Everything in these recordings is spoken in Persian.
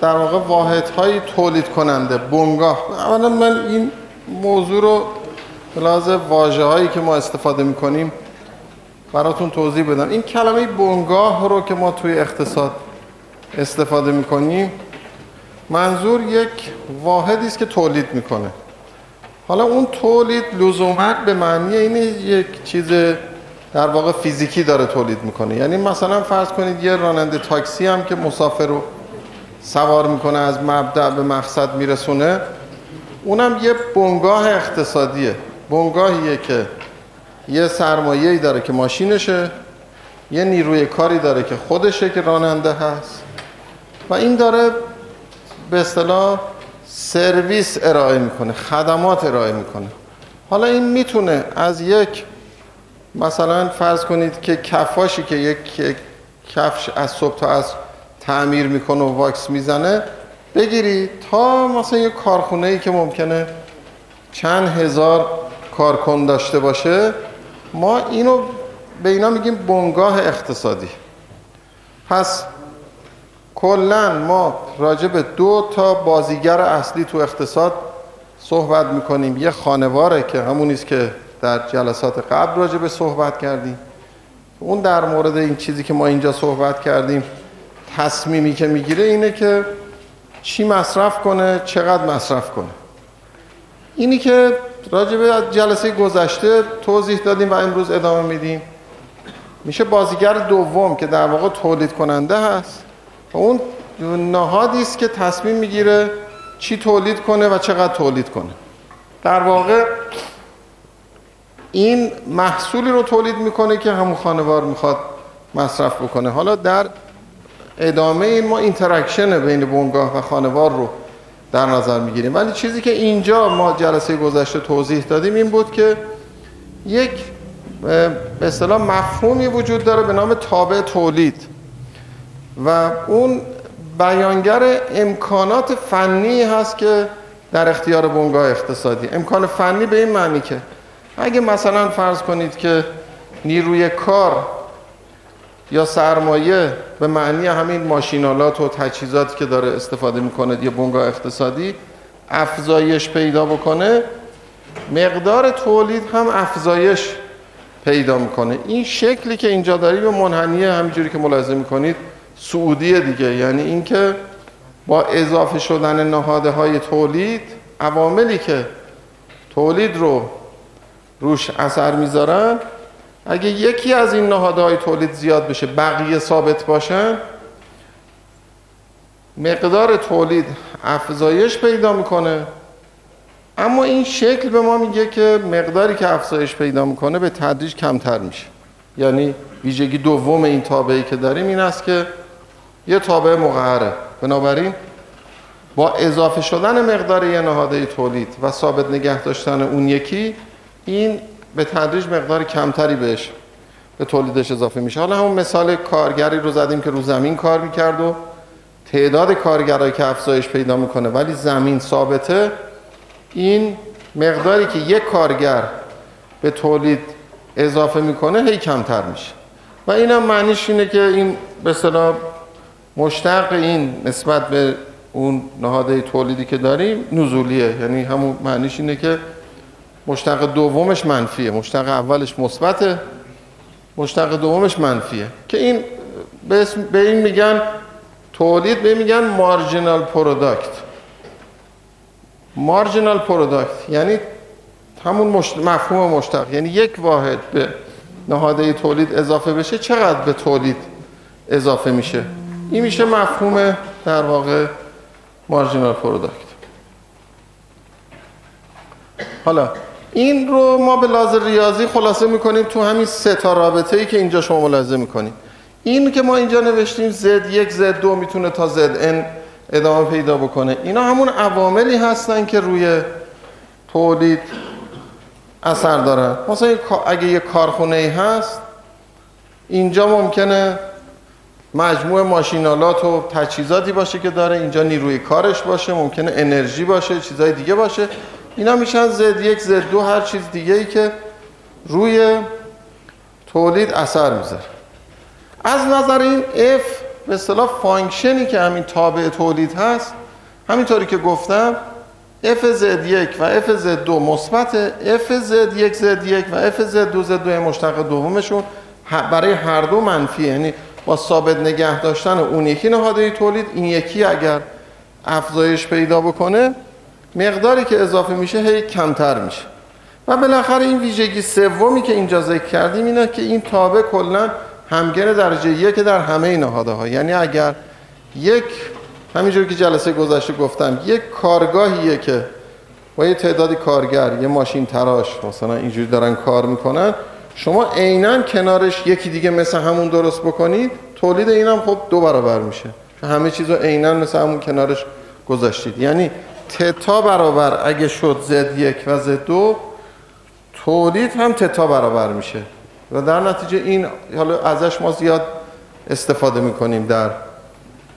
در واقع واحدهای تولید کننده بنگاه. اولا من این موضوع رو لحاظ واجه هایی که ما استفاده می‌کنیم براتون توضیح بدم. این کلمه بنگاه رو که ما توی اقتصاد استفاده می‌کنیم منظور یک واحدی است که تولید می‌کنه. حالا اون تولید لزوما به معنی این یک چیز در واقع فیزیکی داره تولید می‌کنه. یعنی مثلا فرض کنید یه راننده تاکسی هم که مسافر رو سوار می‌کنه از مبدع به مقصد میرسونه. اونم یه بنگاه اقتصادیه. بنگاهیه که یه سرمایه‌ای داره که ماشینشه یه نیروی کاری داره که خودشه که راننده هست. و این داره به اصطلاح سرویس ارائه می‌کنه خدمات ارائه می‌کنه. حالا این می‌تونه از یک مثلا فرض کنید که کفاشی که یک کفش از صبح تا از تعمیر می‌کنه و واکس می‌زنه. بگیری تا مثلا یک کارخونه ای که ممکنه چند هزار کارکن داشته باشه ما اینو به اینا میگیم بنگاه اقتصادی. پس کلا ما راجع به دو تا بازیگر اصلی تو اقتصاد صحبت می‌کنیم. یه خانواره که همونیست که در جلسات قبل راجع به صحبت کردیم. اون در مورد این چیزی که ما اینجا صحبت کردیم تصمیمی که می‌گیره اینه که چی مصرف کنه چقدر مصرف کنه. اینی که راجع به جلسه گذشته توضیح دادیم و امروز ادامه میدیم. میشه بازیگر دوم که در واقع تولید کننده هست و اون نهادی است که تصمیم می‌گیره چی تولید کنه و چقدر تولید کنه. در واقع این محصولی رو تولید می‌کنه که همون خانوار می‌خواد مصرف بکنه. حالا در ادامه این ما interaction بین بنگاه و خانوار رو در نظر می‌گیریم. ولی چیزی که اینجا ما جلسه گذشته توضیح دادیم این بود که یک به اصطلاح مفهومی وجود داره به نام تابع تولید. و اون بیانگر امکانات فنی هست که در اختیار بنگاه اقتصادی. امکان فنی به این معنی که اگه مثلا فرض کنید که نیروی کار یا سرمایه به معنی همین ماشینالات و تجهیزاتی که داره استفاده می‌کنه یه بنگاه اقتصادی افزایش پیدا بکنه مقدار تولید هم افزایش پیدا می‌کنه. این شکلی که اینجا داری به منحنیه همینجوری که ملاحظه می‌کنید سعودیه دیگه. یعنی اینکه با اضافه شدن نهاده های تولید عواملی که تولید رو روش اثر می‌ذارن اگه یکی از این نهادهای تولید زیاد بشه بقیه ثابت باشن مقدار تولید افزایش پیدا می‌کنه. اما این شکل به ما میگه که مقداری که افزایش پیدا می‌کنه به تدریج کمتر میشه. یعنی ویژگی دوم این تابعی که داریم این است که یه تابع مقهره بنابراین با اضافه شدن مقدار یه نهاده تولید و ثابت نگه داشتن اون یکی این به تدریج مقدار کمتری بهش به تولیدش اضافه میشه. حالا همون مثال کارگری رو زدیم که رو زمین کار می‌کرد و تعداد کارگرایی که افزایش پیدا می‌کنه ولی زمین ثابته. این مقداری که یک کارگر به تولید اضافه می‌کنه هی کمتر میشه. و این هم معنیش اینه که این به اصطلاح مشتق این نسبت به اون نهاده تولیدی که داریم نزولیه. یعنی همون معنیش اینه که مشتق دومش منفیه. مشتق اولش مثبته مشتق دومش منفیه. که این به این میگن تولید به میگن marginal product marginal product یعنی همون مفهوم مشتق. یعنی یک واحد به نهاده تولید اضافه بشه چقدر به تولید اضافه میشه؟ این میشه مفهوم در واقع مارجینال پروداکت حالا این رو ما به لحاظ ریاضی خلاصه می‌کنیم تو همین سه تا رابطه ای که اینجا شما ملاحظه می‌کنید این که ما اینجا نوشتیم z یک z دو می‌تونه تا zn ادامه پیدا بکنه. اینا همون عواملی هستن که روی تولید اثر دارن مثلا اگه یه کارخونه ای هست اینجا ممکنه مجموع ماشین‌آلات و تجهیزاتی باشه که داره. اینجا نیروی کارش باشه ممکنه انرژی باشه چیزای دیگه باشه. اینا میشن زد یک زد دو هر چیز دیگه ای که روی تولید اثر می‌ذاره. از نظر این F به اصطلاح function ی که همین تابع تولید هست همینطوری که گفتم f z1 و f z2 مثبت f z1 z1 و f z2 z2 مشتق دومشون برای هر دو منفی. یعنی با ثابت نگه داشتن اون یکی نهاده تولید این یکی اگر افزایش پیدا بکنه مقداری که اضافه میشه هی کمتر میشه. و بالاخره این ویژگی سومی که اینجا ذکر کردیم اینه که این تابع کلا همگن درجه یک در همه نهاده ها یعنی اگر یک همینجور که جلسه گذشته گفتم یک کارگاهیه که با یه تعدادی کارگر یه ماشین تراش مثلا اینجوری دارن کار می‌کنن شما عینا کنارش یکی دیگه مثل همون درست بکنید تولید اینم خب دو برابر میشه. همه چیزو عینا مثل همون کنارش گذاشتید. یعنی تتا برابر اگه شد زد یک و زد دو تولید هم تتا برابر میشه. و در نتیجه این حالا ازش ما زیاد استفاده می‌کنیم در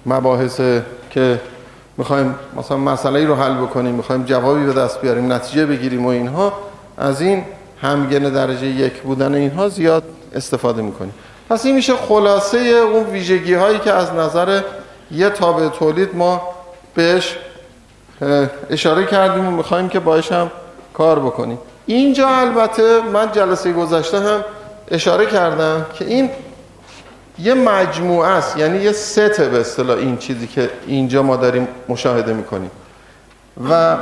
مباحث که می‌خوایم مثلا مسئله رو حل بکنیم می‌خوایم جوابی به دست بیاریم نتیجه بگیریم و اینها از این همگن درجه یک بودن اینها زیاد استفاده می‌کنیم. پس این میشه خلاصه اون ویژگی هایی که از نظر یه تابع تولید ما بهش اشاره کردیم و می‌خوایم که باش هم کار بکنیم. اینجا البته من جلسه گذشته هم اشاره کردم که این یه مجموعه است یعنی یه ست به اصطلاح این چیزی که اینجا ما داریم مشاهده می‌کنیم. و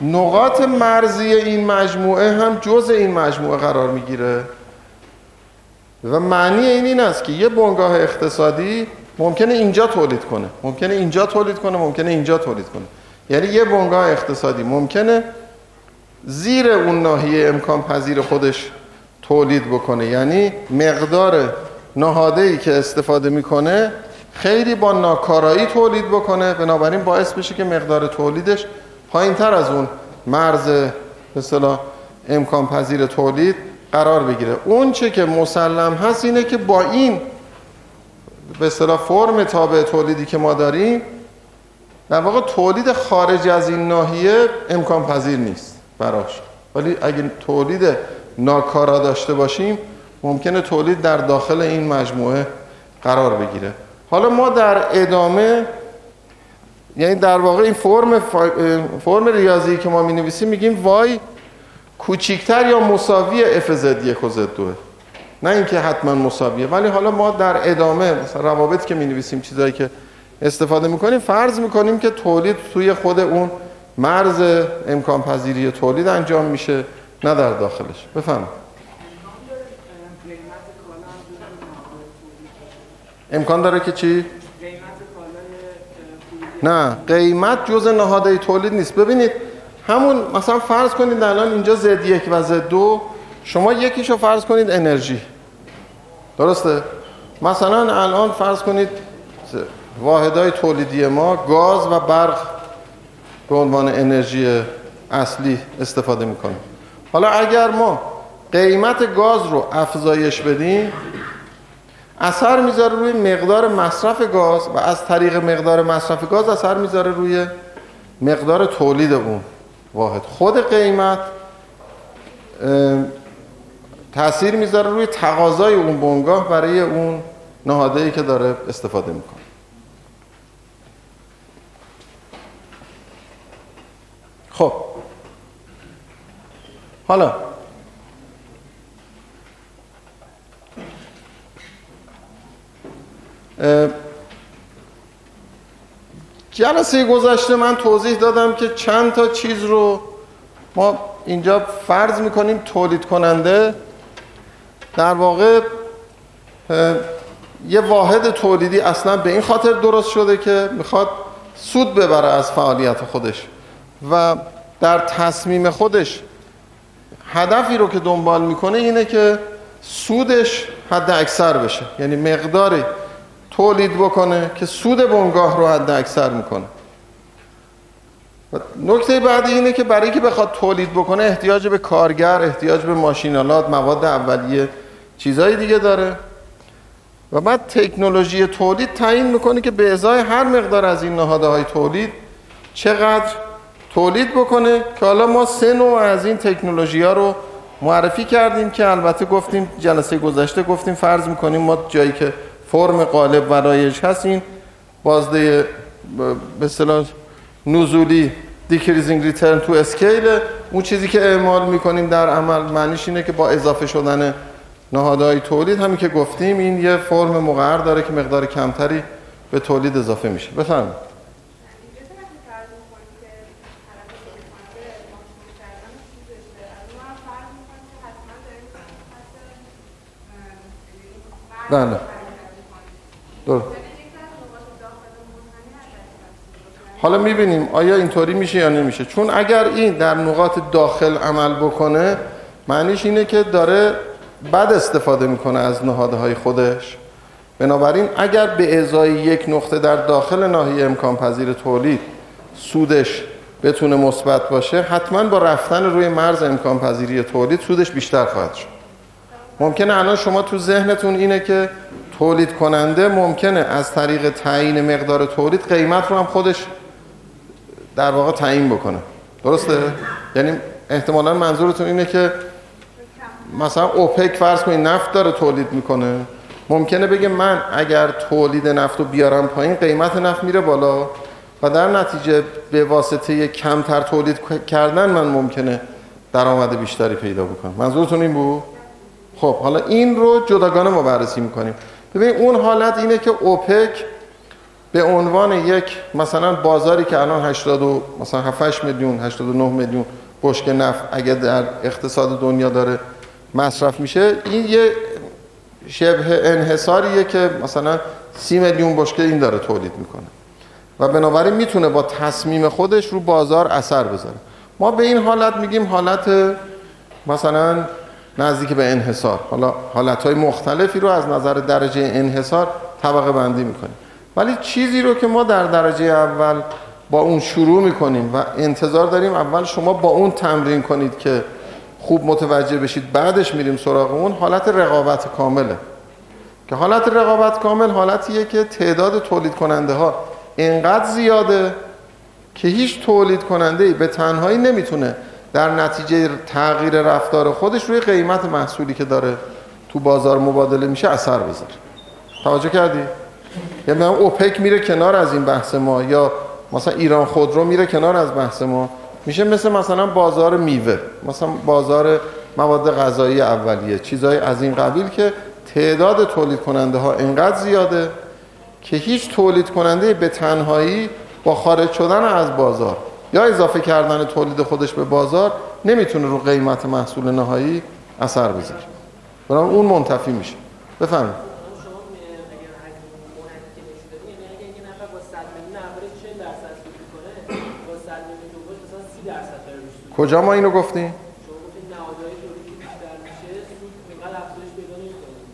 نقاط مرزی این مجموعه هم جز این مجموعه قرار می‌گیره. و معنی این این است که یه بنگاه اقتصادی ممکنه اینجا تولید کنه ممکنه اینجا تولید کنه ممکنه اینجا تولید کنه. یعنی یه بنگاه اقتصادی. ممکنه زیر اون ناحیه امکان پذیر خودش تولید بکنه. یعنی مقدار نهاده ای که استفاده می‌کنه خیلی با ناکارایی تولید بکنه. بنابراین باعث بشه که مقدار تولیدش پایین تر از اون مرز مثلا امکان پذیر تولید قرار بگیره. اون چه که مسلم هست اینه که با این به فرم تابع تولیدی که ما داریم در واقع تولید خارج از این ناحیه امکان پذیر نیست براش. ولی اگه تولید ناکارا داشته باشیم ممکنه تولید در داخل این مجموعه قرار بگیره. حالا ما در ادامه یعنی در واقع این فرم فرم ریاضی که ما می نویسیم میگیم وای کوچیکتر یا مساوی اف زد یک و زد دوه نه اینکه حتما مساویه. ولی حالا ما در ادامه مثلا روابط که می نویسیم چیزایی که استفاده می‌کنیم. فرض می‌کنیم که تولید توی خود اون مرز امکان پذیری تولید انجام میشه نه در داخلش. بفهم امکان داره که چی؟ نه قیمت جز نهاده تولید نیست. ببینید همون مثلا فرض کنید الان اینجا زد یک و زد دو شما یکیشو فرض کنید انرژی. درسته؟ مثلا الان فرض کنید واحدهای تولیدی ما گاز و برق به عنوان انرژی اصلی استفاده می‌کنیم. حالا اگر ما قیمت گاز رو افزایش بدیم اثر می‌ذاره روی مقدار مصرف گاز و از طریق مقدار مصرف گاز اثر می‌ذاره روی مقدار تولید اون واحد. خود قیمت تاثیر می‌ذاره روی تقاضای اون بنگاه برای اون نهاده ای که داره استفاده می‌کنه. خب. حالا. جلسه گذشته من توضیح دادم که چند تا چیز رو ما اینجا فرض می‌کنیم تولید کننده. در واقع یه واحد تولیدی اصلا به این خاطر درست شده که می‌خواد سود ببره از فعالیت خودش. و در تصمیم خودش هدفی رو که دنبال می‌کنه اینه که سودش حد اکثر بشه. یعنی مقداری تولید بکنه که سود بنگاه رو حد اکثر می‌کنه. نکته بعدی اینه که برای که بخواد تولید بکنه احتیاج به کارگر احتیاج به ماشینالات مواد اولیه چیزهای دیگه داره. و بعد تکنولوژی تولید تعیین می‌کنه که به ازای هر مقدار از این نهاده های تولید چقدر تولید بکنه که حالا ما سه نوع از این تکنولوژی ها رو معرفی کردیم که البته گفتیم جلسه گذشته گفتیم فرض می‌کنیم ما جایی که فرم قالب و رایج هست این بازده به اصطلاح نزولی decreasing return to scale اون چیزی که اعمال می‌کنیم در عمل معنیش اینه که با اضافه شدن نهاده‌های تولید همین که گفتیم این یه فرم مقعر داره که مقدار کمتری به تولید اضافه میشه. بفرمایید. بله. درست. حالا می‌بینیم آیا اینطوری میشه یا نمیشه. چون اگر این در نقاط داخل عمل بکنه معنیش اینه که داره بد استفاده می‌کنه از نهادهای خودش. بنابراین اگر به ازای یک نقطه در داخل ناحیه امکان پذیر تولید سودش بتونه مثبت باشه حتما با رفتن روی مرز امکان پذیری تولید سودش بیشتر خواهد شد. ممکنه الان شما تو ذهنتون اینه که تولید کننده ممکنه از طریق تعیین مقدار تولید قیمت رو هم خودش در واقع تعیین بکنه. درسته؟ یعنی احتمالا منظورتون اینه که مثلا اوپک فرض کنید نفت داره تولید می‌کنه. ممکنه بگه من اگر تولید نفت رو بیارم پایین قیمت نفت میره بالا و در نتیجه به واسطه کمتر تولید کردن من ممکنه درآمد بیشتری پیدا بکنم. منظورتون این بود؟ خب حالا این رو جداگانه ما بررسی می‌کنیم. ببین اون حالت اینه که اوپک به عنوان یک مثلا بازاری که الان 80 مثلا 7 میلیون 89 میلیون بشک نفت اگه در اقتصاد دنیا داره مصرف میشه این یه شبه انحصاریه که مثلا 30 میلیون بشکه این داره تولید می‌کنه. و بنابراین می‌تونه با تصمیم خودش رو بازار اثر بذاره. ما به این حالت میگیم حالت مثلا نزدیک به انحصار. حالا حالتهای مختلفی رو از نظر درجه انحصار طبقه بندی می‌کنیم. ولی چیزی رو که ما در درجه اول با اون شروع می‌کنیم و انتظار داریم اول شما با اون تمرین کنید که خوب متوجه بشید بعدش میریم سراغ اون حالت رقابت کامله. که حالت رقابت کامل حالتیه که تعداد تولید کننده ها اینقدر زیاده که هیچ تولید کننده ای به تنهایی نمی‌تونه در نتیجه تغییر رفتار خودش روی قیمت محصولی که داره تو بازار مبادله میشه اثر بذاره توجه کردی؟ یعنی اوپک میره کنار از این بحث ما یا مثلا ایران خودرو میره کنار از بحث ما میشه مثل مثلا بازار میوه مثلا بازار مواد غذایی اولیه چیزهای از این قبیل که تعداد تولید کننده ها انقدر زیاده که هیچ تولید کننده به تنهایی با خارج شدن از بازار یا اضافه کردن تولید خودش به بازار نمی‌تونه رو قیمت محصول نهایی اثر بذاره. برای اون منتفی میشه. بفرمایید. کجا ما اینو گفتیم؟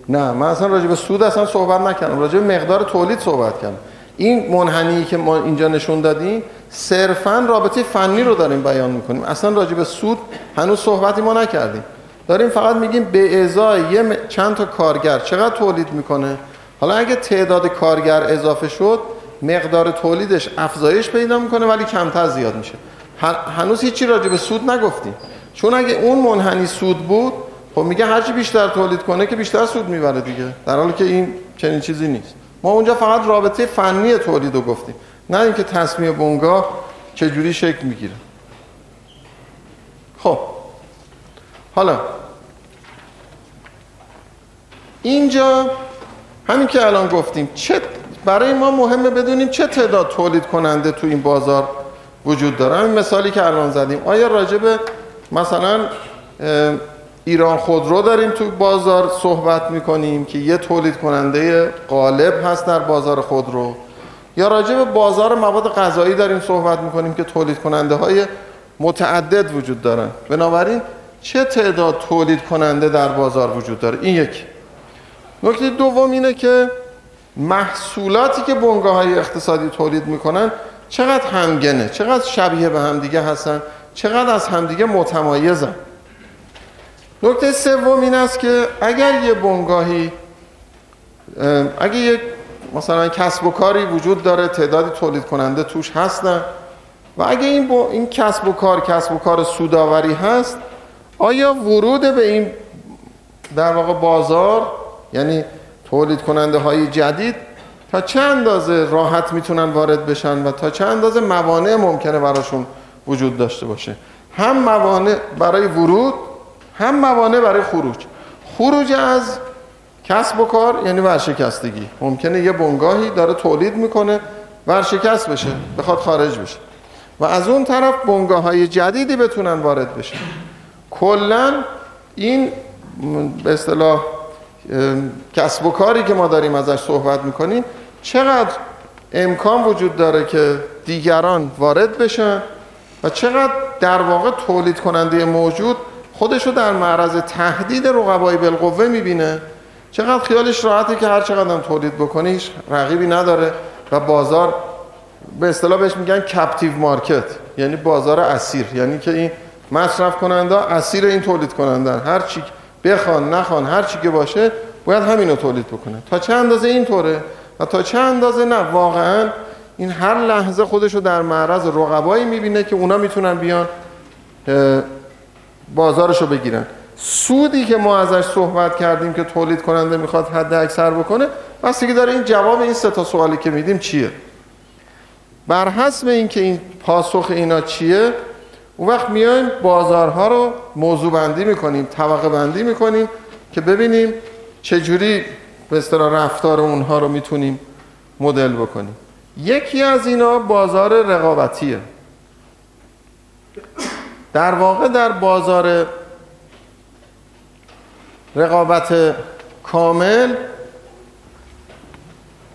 نه من اصلا راجع به سود اصلا صحبت نکردم. راجع به مقدار تولید صحبت کردم. این منحنی که ما اینجا نشون دادیم صرفا رابطه فنی رو داریم بیان می‌کنیم. اصلا راجع به سود هنوز صحبتی ما نکردیم. داریم فقط میگیم به ازای یه چند تا کارگر چقدر تولید می‌کنه؟ حالا اگه تعداد کارگر اضافه شد مقدار تولیدش افزایش پیدا می‌کنه ولی کمتر زیاد میشه. هنوز هیچی راجع به سود نگفتیم. چون اگه اون منحنی سود بود خب میگه هرچی بیشتر تولید کنه که بیشتر سود می‌بره دیگه. در حالی که این چنین چیزی نیست. ما اونجا فقط رابطه فنی تولید رو گفتیم. نه اینکه تصمیم بنگاه چجوری شکل می‌گیره. خب. حالا. اینجا همین که الان گفتیم چه برای ما مهمه بدونیم چه تعداد تولید کننده تو این بازار وجود داره. همین مثالی که الان زدیم. آیا راجع به مثلا ایران خودرو داریم تو بازار صحبت می‌کنیم که یه تولید کننده غالب هست در بازار خودرو یا راجع به بازار مواد غذایی داریم صحبت می‌کنیم که تولید کننده های متعدد وجود دارن. بنابراین چه تعداد تولید کننده در بازار وجود داره؟ این یک نکته دوم اینه که محصولاتی که بنگاه های اقتصادی تولید می‌کنن چقدر همگنه چقدر شبیه به همدیگه هستن چقدر از همدیگه متمایزن. نکته سوم این است که اگر یه بنگاهی اگر یک مثلا کسب و کاری وجود داره تعدادی تولید کننده توش هستن و اگه این, این کسب و کار کسب و کار سوداوری هست آیا ورود به این در واقع بازار یعنی تولید کننده های جدید تا چه اندازه راحت می‌تونن وارد بشن و تا چه اندازه موانع ممکنه براشون وجود داشته باشه؟ هم موانع برای ورود هم موانع برای خروج. خروج از کسب و کار یعنی ورشکستگی. ممکنه یه بنگاهی داره تولید می‌کنه ورشکست بشه بخواد خارج بشه. و از اون طرف بنگاه های جدیدی بتونن وارد بشن. کلا این به اصطلاح کسب و کاری که ما داریم ازش صحبت می‌کنیم چقدر امکان وجود داره که دیگران وارد بشن و چقدر در واقع تولید کننده موجود خودشو در معرض تهدید رقبای بالقوه می‌بینه. چقدر خیالش راحته که هر چقدر تولید بکنیش رقیبی نداره و بازار به اصطلاح بهش میگن کپتیو مارکت یعنی بازار اسیر. یعنی که این مصرف کننده اسیر این تولید کننده هر چی بخوان نخوان هر چی که باشه باید همینو تولید بکنه تا چه اندازه اینطوره و تا چه اندازه نه واقعا این هر لحظه خودش رو در معرض رقبایی می‌بینه که اونا می‌تونن بیان بازارش رو بگیرن. سودی که ما ازش صحبت کردیم که تولید کننده می‌خواد حد اکثر بکنه که داره این جواب این سه تا سوالی که میدیم چیه؟ بر حسب اینکه این پاسخ اینا چیه اون وقت میایم بازارها رو موضوع بندی می‌کنیم طبقه بندی می‌کنیم که ببینیم چجوری به اصطلاح رفتار اونها رو می‌تونیم مدل بکنیم. یکی از اینا بازار رقابتیه. در واقع در بازار رقابت کامل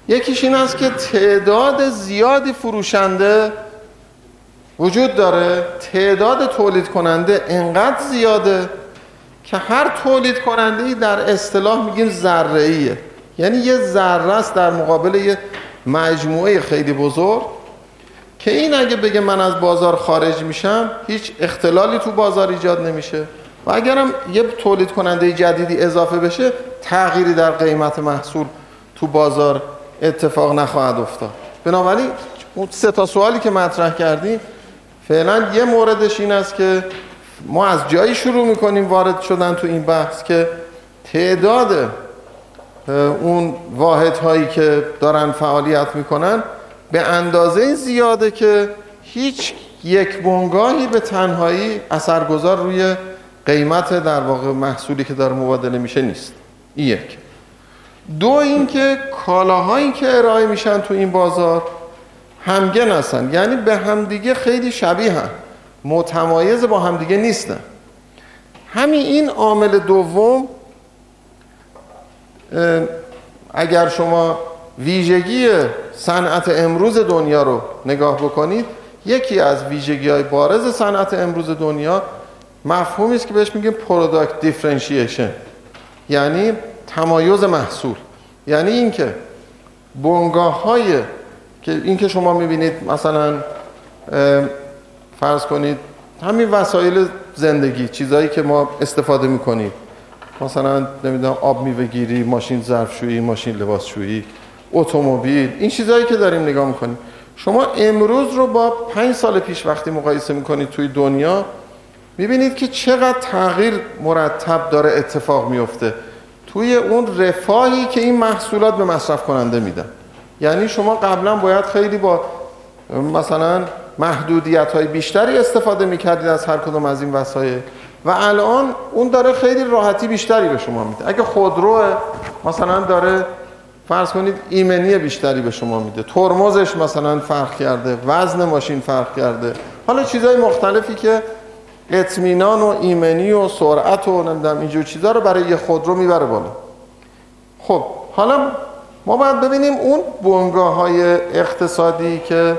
یکیش این است که تعداد زیادی فروشنده وجود داره. تعداد تولید کننده انقدر زیاده که هر تولید کننده در اصطلاح میگیم ذره یعنی یه ذره است در مقابل یه مجموعه خیلی بزرگ. که این اگه بگه من از بازار خارج میشم هیچ اختلالی تو بازار ایجاد نمیشه. و اگرم یه تولید کننده جدیدی اضافه بشه تغییری در قیمت محصول تو بازار اتفاق نخواهد افتاد. بنابراین اون سه تا سوالی که مطرح کردیم فعلا یه موردش این است که ما از جایی شروع می‌کنیم وارد شدن تو این بحث که تعداد اون واحد هایی که دارن فعالیت می‌کنن به اندازه زیاده که هیچ یک بنگاهی به تنهایی اثرگذار روی قیمت در واقع محصولی که داره مبادله میشه نیست. این یک. دو اینکه کالاهایی که ارائه میشن تو این بازار همگن هستن. یعنی به همدیگه خیلی شبیه هم. متمایز با همدیگه نیستن. همین این عامل دوم اگر شما ویژگی صنعت امروز دنیا رو نگاه بکنید یکی از ویژگی های بارز صنعت امروز دنیا مفهومی است که بهش میگیم product differentiation یعنی تمایز محصول. یعنی اینکه بنگاه های که اینکه شما می‌بینید مثلا فرض کنید همین وسایل زندگی چیزهایی که ما استفاده می‌کنیم. مثلا نمی‌دونم آب میوه گیری ماشین ظرفشویی ماشین لباسشویی. اتومبیل این چیزهایی که داریم نگاه می‌کنیم. شما امروز رو با پنج سال پیش وقتی مقایسه می‌کنید توی دنیا می‌بینید که چقدر تغییر مرتب داره اتفاق میفته توی اون رفاهی که این محصولات به مصرف کننده میدن. یعنی شما قبلا باید خیلی با مثلا محدودیت های بیشتری استفاده می‌کردید از هر کدوم از این وسایل. و الان اون داره خیلی راحتی بیشتری به شما میده. اگه خودروه مثلا داره فرض کنید ایمنی بیشتری به شما میده. ترمزش مثلا فرق کرده وزن ماشین فرق کرده. حالا چیزهای مختلفی که اطمینان و ایمنی و سرعت و نمی‌دونم اینجور چیزها رو برای یه خودرو می‌بره بالا. خب حالا ما باید ببینیم اون بنگاه های اقتصادی که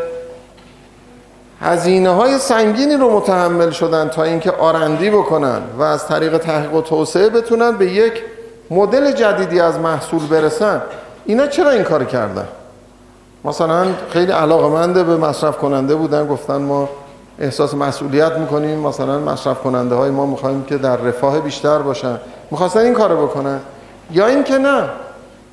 هزینه های سنگینی رو متحمل شدن تا اینکه آرندی بکنن و از طریق تحقیق و توسعه بتونن به یک مدل جدیدی از محصول برسن. اینا چرا این کار کردن؟ مثلا خیلی علاقمنده به مصرف کننده بودن گفتن ما احساس مسئولیت می‌کنیم مثلا مصرف کننده های ما می‌خوایم که در رفاه بیشتر باشن. می‌خواستن این کارو بکنن؟ یا اینکه نه.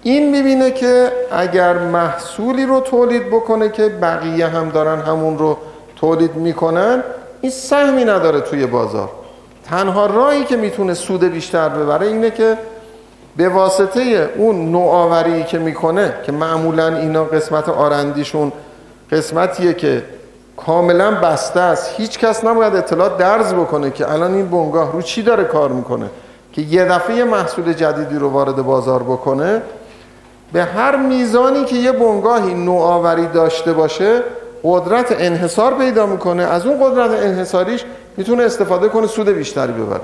این می‌بینه که اگر محصولی رو تولید بکنه که بقیه هم دارن همون رو تولید می‌کنن این سهمی نداره توی بازار. تنها راهی که می‌تونه سود بیشتر ببره اینه که به واسطه اون نوآوری که می‌کنه که معمولا اینا قسمت آرندیشون قسمتیه که کاملا بسته است. هیچ کس نباید اطلاع درز بکنه که الان این بنگاه رو چی داره کار می‌کنه. که یه دفعه محصول جدیدی رو وارد بازار بکنه به هر میزانی که یه بنگاهی نوآوری داشته باشه قدرت انحصار پیدا می‌کنه. از اون قدرت انحصاریش می‌تونه استفاده کنه سود بیشتری ببره.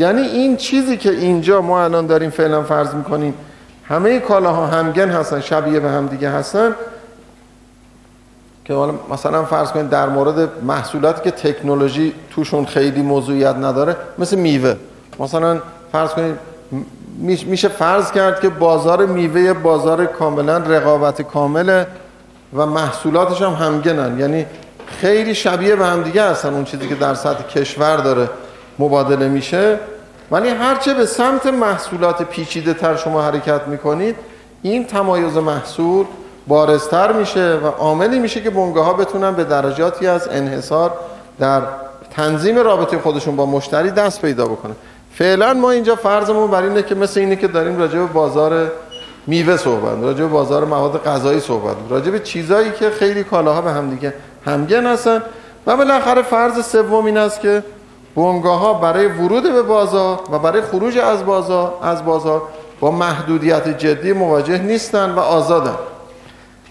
یعنی این چیزی که اینجا ما الان داریم فعلا فرض می‌کنیم همه کالاها همگن هستن شبیه به هم دیگه هستن. که مثلا فرض کنید در مورد محصولاتی که تکنولوژی توشون خیلی موضوعیت نداره مثل میوه. مثلا فرض کنید میشه فرض کرد که بازار میوه بازار کاملا رقابت کامله و محصولاتش هم همگنن. یعنی خیلی شبیه به هم دیگه هستن اون چیزی که در سطح کشور داره. مبادله میشه. ولی هرچه به سمت محصولات پیچیده تر شما حرکت می‌کنید این تمایز محصول بارزتر میشه و عاملی میشه که بنگاه ها بتونن به درجاتی از انحصار در تنظیم رابطه خودشون با مشتری دست پیدا بکنه فعلا ما اینجا فرضمون بر اینه که مثل اینه که داریم راجع به بازار میوه صحبت راجع به بازار مواد غذایی صحبت راجع به چیزایی که خیلی کالاها به هم دیگه همگن هستن و بالاخره فرض سوم این است که بنگاه ها برای ورود به بازار و برای خروج از بازار از بازار با محدودیت جدی مواجه نیستن و آزادن.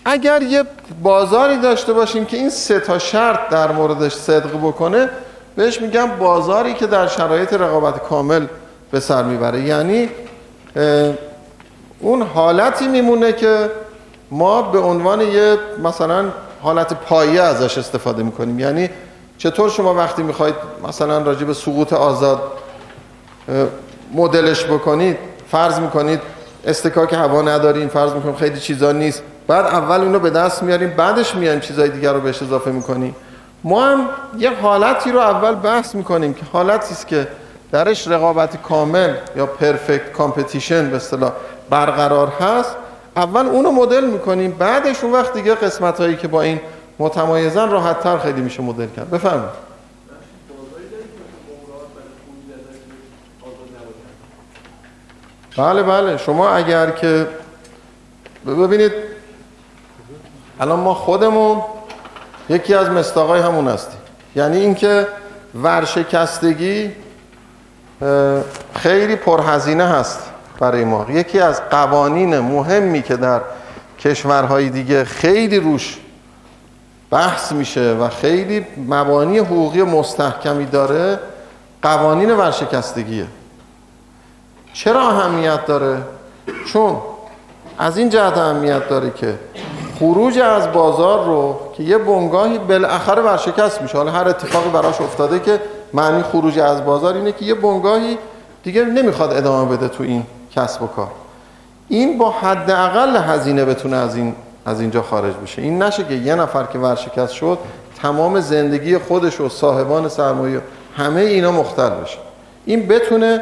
اگر یه بازاری داشته باشیم که این سه تا شرط در موردش صدق بکنه بهش میگم بازاری که در شرایط رقابت کامل به سر می‌بره. یعنی اون حالتی میمونه که ما به عنوان یه مثلا حالت پایه ازش استفاده می‌کنیم. یعنی چطور شما وقتی می‌خواید مثلا راجع به سقوط آزاد مدلش بکنید فرض می‌کنید استکاک هوا نداریم فرض می‌کنیم خیلی چیزا نیست بعد اول اونو به دست میاریم بعدش میایم چیزای دیگر رو بهش اضافه می‌کنیم. ما هم یه حالتی رو اول بحث می‌کنیم که حالتی است که درش رقابت کامل یا پرفکت کامپتیشن به اصطلاح برقرار هست. اول اونو مدل می‌کنیم بعدش اون وقت دیگه قسمت هایی که با این متمایزن راحت تر خیلی میشه مدل کرد. بفرمایید. بله بله. شما اگر که ببینید الان ما خودمون یکی از مستاقای همون هستیم. یعنی اینکه ورشکستگی خیلی پرهزینه هست برای ما. یکی از قوانین مهمی که در کشورهای دیگه خیلی روش بحث میشه و خیلی مبانی حقوقی مستحکمی داره قوانین ورشکستگیه. چرا اهمیت داره؟ چون از این جهت اهمیت داره که خروج از بازار رو که یه بنگاهی بالاخره ورشکست میشه. حالا هر اتفاقی براش افتاده که معنی خروج از بازار اینه که یه بنگاهی دیگه نمی‌خواد ادامه بده تو این کسب و کار. این با حداقل هزینه بتونه از این از اینجا خارج بشه. این نشه که یه نفر که ورشکست شد تمام زندگی خودش و صاحبان سرمایه همه اینا مختل بشه. این بتونه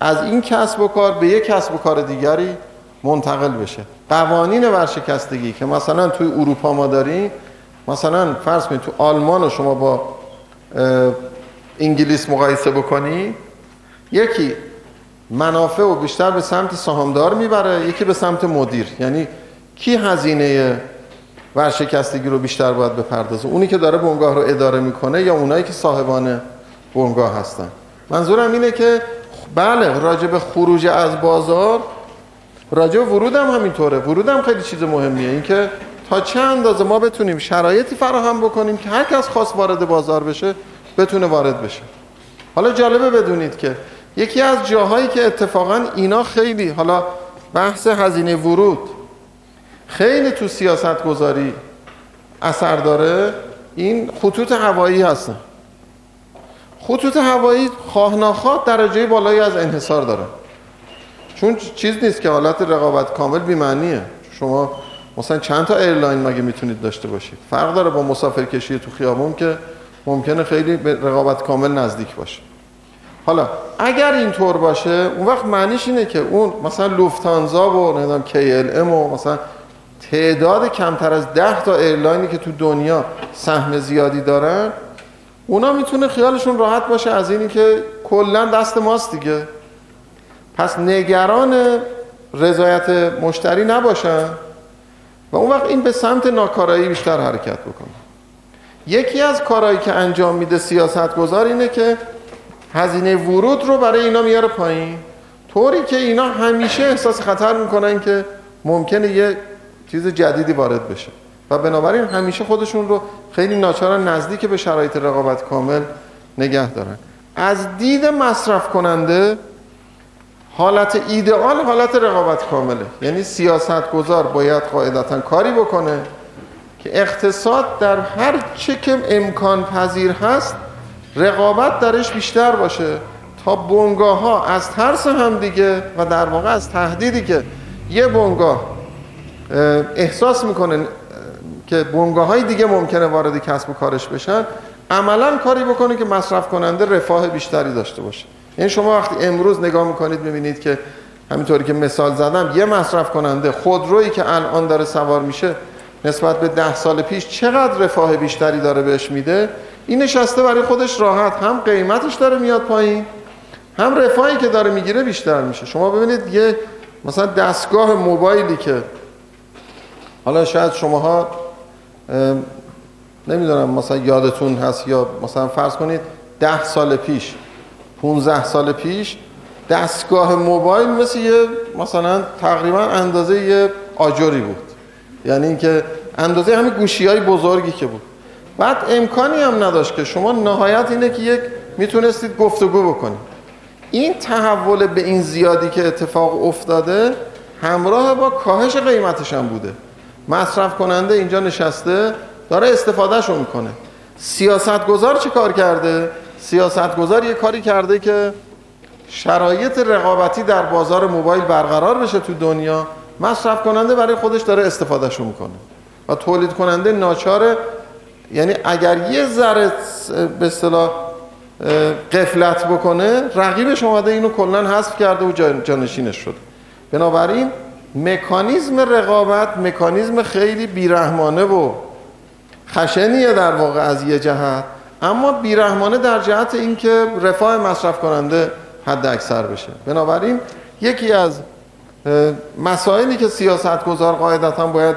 از این کسب و کار به یک کسب و کار دیگری منتقل بشه. قوانین ورشکستگی که مثلا توی اروپا ما داریم مثلا فرض کنید تو آلمان رو شما با انگلیس مقایسه بکنی یکی منافع و بیشتر به سمت سهامدار می‌بره یکی به سمت مدیر. یعنی کی هزینه ورشکستگی رو بیشتر باید بپردازه؟ اونی که داره بنگاه رو اداره می‌کنه یا اونایی که صاحبان بنگاه هستن؟ منظورم اینه که بله راجع به خروج از بازار راجع ورود هم همینطوره. ورود هم خیلی چیز مهمیه. اینکه تا چه اندازه ما بتونیم شرایطی فراهم بکنیم که هر کس خواست وارد بازار بشه بتونه وارد بشه. حالا جالبه بدونید که یکی از جاهایی که اتفاقا اینا خیلی حالا بحث هزینه ورود خیلی تو سیاست گذاری اثر داره. این خطوط هوایی هستن. خطوط هوایی خواه درجه بالایی از انحصار داره. چون چیز نیست که حالت رقابت کامل بی‌معنیه. شما مثلا چند تا airline مگه می‌تونید داشته باشید؟ فرق داره با مسافر کشی تو خیابون که ممکنه خیلی به رقابت کامل نزدیک باشه. حالا اگر اینطور باشه اون وقت معنیش اینه که اون مثلا لوفتانزا و نمی‌دونم KLM و مثلا تعداد کمتر از 10 تا ایرلاینی که تو دنیا سهم زیادی دارن اونا می‌تونه خیالشون راحت باشه از اینی که کلا دست ماست دیگه. پس نگران رضایت مشتری نباشن و اون وقت این به سمت ناکارایی بیشتر حرکت بکنه یکی از کارهایی که انجام میده سیاست گذار اینه که هزینه ورود رو برای اینا میاره پایین. طوری که اینا همیشه احساس خطر می‌کنن که ممکنه یه چیز جدیدی وارد بشه. و بنابراین همیشه خودشون رو خیلی ناچارن نزدیک به شرایط رقابت کامل نگه دارن. از دید مصرف کننده حالت ایدئال حالت رقابت کامله. یعنی سیاست گذار باید قاعدتا کاری بکنه که اقتصاد در هر چه که امکان پذیر هست رقابت درش بیشتر باشه تا بنگاه ها از ترس هم دیگه و در واقع از تهدیدی که یه بنگاه احساس می‌کنه که بنگاه های دیگه ممکنه وارد کسب و کارش بشن. عملا کاری بکنه که مصرف کننده رفاه بیشتری داشته باشه. یعنی شما وقتی امروز نگاه می‌کنید می‌بینید که همینطوری که مثال زدم یه مصرف کننده خودرویی که الان داره سوار میشه نسبت به ده سال پیش چقدر رفاه بیشتری داره بهش میده؟ این نشسته برای خودش راحت. هم قیمتش داره میاد پایین هم رفاهی که داره می‌گیره بیشتر میشه. شما ببینید یه مثلا دستگاه موبایلی که حالا شاید شماها نمی‌دونم مثلا یادتون هست یا مثلا فرض کنید ده سال پیش 15 سال پیش دستگاه موبایل مثل یه مثلا تقریبا اندازه یه آجوری بود. یعنی اینکه اندازه همین گوشی های بزرگی که بود. بعد امکانی هم نداشت که شما نهایت اینه که یک می‌تونستید گفتگو بکنید. این تحول به این زیادی که اتفاق افتاده همراه با کاهش قیمتش هم بوده. مصرف کننده اینجا نشسته داره استفادهشو می‌کنه. سیاست گذار چه کار کرده؟ سیاست گذار یه کاری کرده که شرایط رقابتی در بازار موبایل برقرار بشه تو دنیا مصرف کننده برای خودش داره استفادهشو می‌کنه. و تولید کننده ناچاره یعنی اگر یه ذره به اصطلاح قفلت بکنه رقیبش اومده اینو کلا حذف کرده و جانشینش شده. بنابراین مکانیزم رقابت مکانیزم خیلی بیرحمانه و خشنیه در واقع از یه جهت. اما بیرحمانه در جهت اینکه رفاه مصرف کننده حد اکثر بشه. بنابراین یکی از مسائلی که سیاست گذار قاعدتا باید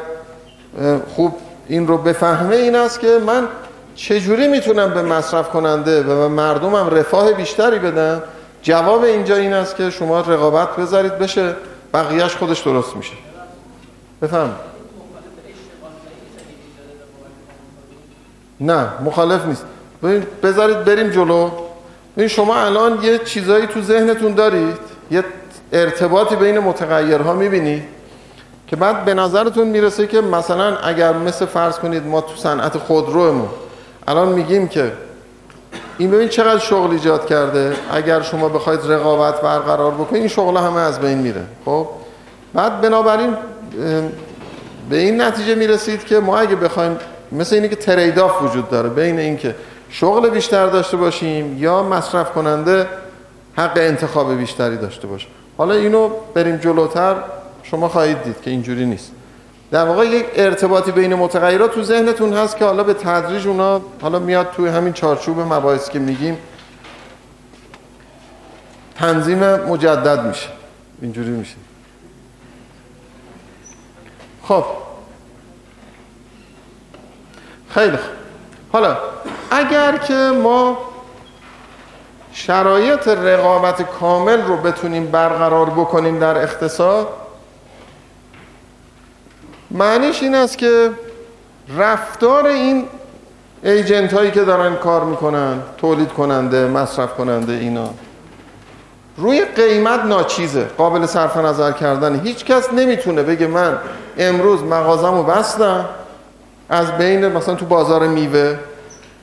خوب این رو بفهمه این است که من چجوری می‌تونم به مصرف کننده و به مردمم رفاه بیشتری بدم؟ جواب اینجا این است که شما رقابت بذارید بشه. بقیهش خودش درست میشه. بفهم. نه مخالف نیست. بذارید بریم جلو. ببین شما الان یه چیزایی تو ذهنتون دارید یه ارتباطی بین متغیرها می‌بینید که بعد به نظرتون می‌رسه که مثلا اگر مثل فرض کنید ما تو صنعت خودرومون الان میگیم که این ببین چقدر شغل ایجاد کرده. اگر شما بخواید رقابت برقرار بکنید این شغل همه از بین میره. خب؟ بعد بنابراین به این نتیجه می‌رسید که ما اگه بخوایم مثل اینی که تریداف وجود داره بین اینکه شغل بیشتر داشته باشیم یا مصرف کننده حق انتخاب بیشتری داشته باشه حالا اینو بریم جلوتر. شما خواهید دید که اینجوری نیست. در واقع یک ارتباطی بین متغیرات تو ذهنتون هست که حالا به تدریج اونا حالا میاد توی همین چارچوب مباحث که میگیم تنظیم مجدد میشه. اینجوری میشه. خب. خیلی خوب. حالا اگر که ما شرایط رقابت کامل رو بتونیم برقرار بکنیم در اقتصاد معنیش این است که رفتار این ایجنت هایی که دارن کار می‌کنن تولید کننده مصرف کننده اینا روی قیمت ناچیزه. قابل صرف نظر کردن هیچ کس نمی‌تونه بگه من امروز مغازم رو بستم از بین مثلا تو بازار میوه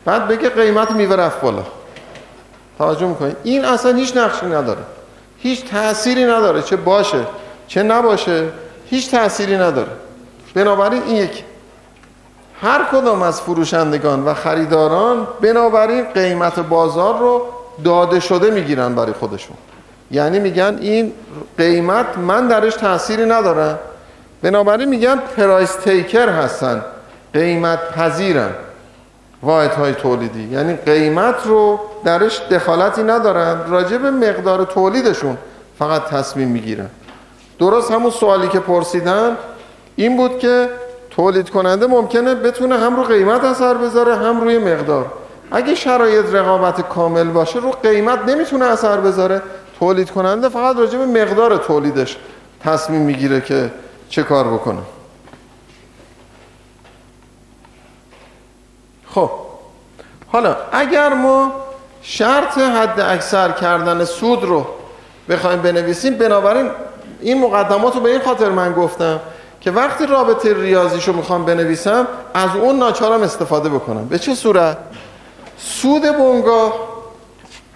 بعد بگه قیمت میوه رفت بالا. توجه می‌کنید این اصلا هیچ نقشی نداره. هیچ تأثیری نداره چه باشه چه نباشه هیچ تأثیری نداره. بنابراین این یک هر کدام از فروشندگان و خریداران بنابراین قیمت بازار رو داده شده می‌گیرن برای خودشون. یعنی میگن این قیمت من درش تأثیری ندارم بنابراین میگن پرایس تیکر هستن. قیمت پذیرن. واحد های تولیدی. یعنی قیمت رو درش دخالتی ندارن. راجع به مقدار تولیدشون فقط تصمیم می‌گیرن. درست همون سوالی که پرسیدن این بود که تولید کننده ممکنه بتونه هم رو قیمت اثر بذاره هم روی مقدار. اگه شرایط رقابت کامل باشه رو قیمت نمی‌تونه اثر بذاره. تولید کننده فقط راجع به مقدار تولیدش تصمیم می‌گیره که چه کار بکنه. خب حالا اگر ما شرط حد اکثر کردن سود رو بخوایم بنویسیم بنابراین این مقدمات رو به این خاطر من گفتم که وقتی رابطه ریاضیش رو می‌خوام بنویسم از اون ناچارم استفاده بکنم. به چه صورت؟ سود بنگاه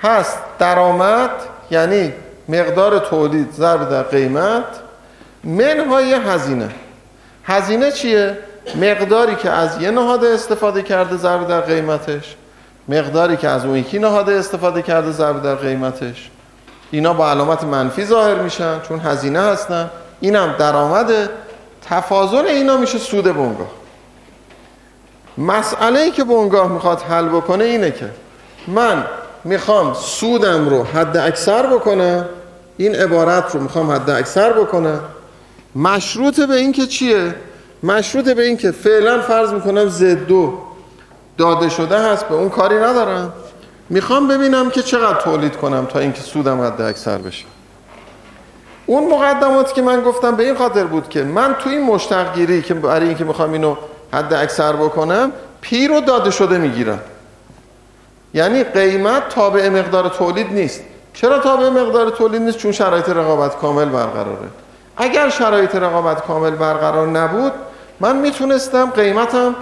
هست. درآمد یعنی مقدار تولید ضرب در قیمت منهای هزینه. هزینه چیه؟ مقداری که از یه نهاد استفاده کرده ضرب در قیمتش مقداری که از اون یکی نهاد استفاده کرده ضرب در قیمتش. اینا با علامت منفی ظاهر میشن چون هزینه هستن. اینم درآمده. تفاضل اینا میشه سود بنگاه. مسئله ای که بنگاه می‌خواد حل بکنه اینه که من می‌خوام سودم رو حد اکثر بکنم این عبارت رو می‌خوام حد اکثر بکنم مشروط به این که چیه؟ مشروط به این که فعلا فرض می‌کنم زد دو داده شده هست به اون کاری ندارم. می‌خوام ببینم که چقدر تولید کنم تا اینکه سودم حد اکثر بشه. اون مقدماتی که من گفتم به این خاطر بود که من تو این مشتق گیری که برای اینکه می‌خوام اینو حد اکثر بکنم پی رو داده شده می‌گیرم. یعنی قیمت تابع مقدار تولید نیست. چرا تابع مقدار تولید نیست؟ چون شرایط رقابت کامل برقراره. اگر شرایط رقابت کامل برقرار نبود من می‌تونستم قیمتم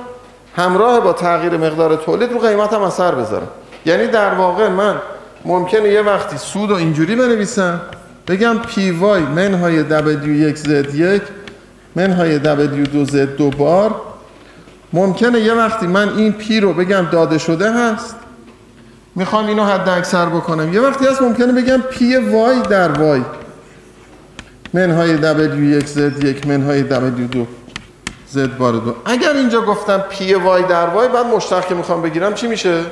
همراه با تغییر مقدار تولید رو قیمتم اثر بذارم. یعنی در واقع من ممکنه یه وقتی سود رو اینجوری بنویسم بگم P Y منهای W1 Z1 منهای W2 Z2 بار. ممکنه یه وقتی من این P رو بگم داده شده هست می‌خوام اینو حد اکثر بکنم. یه وقتی هست ممکنه بگم P Y در Y. منهای W1 Z1 منهای W2 Z بار دو. اگر اینجا گفتم P Y در Y بعد مشتق که می‌خوام بگیرم چی میشه؟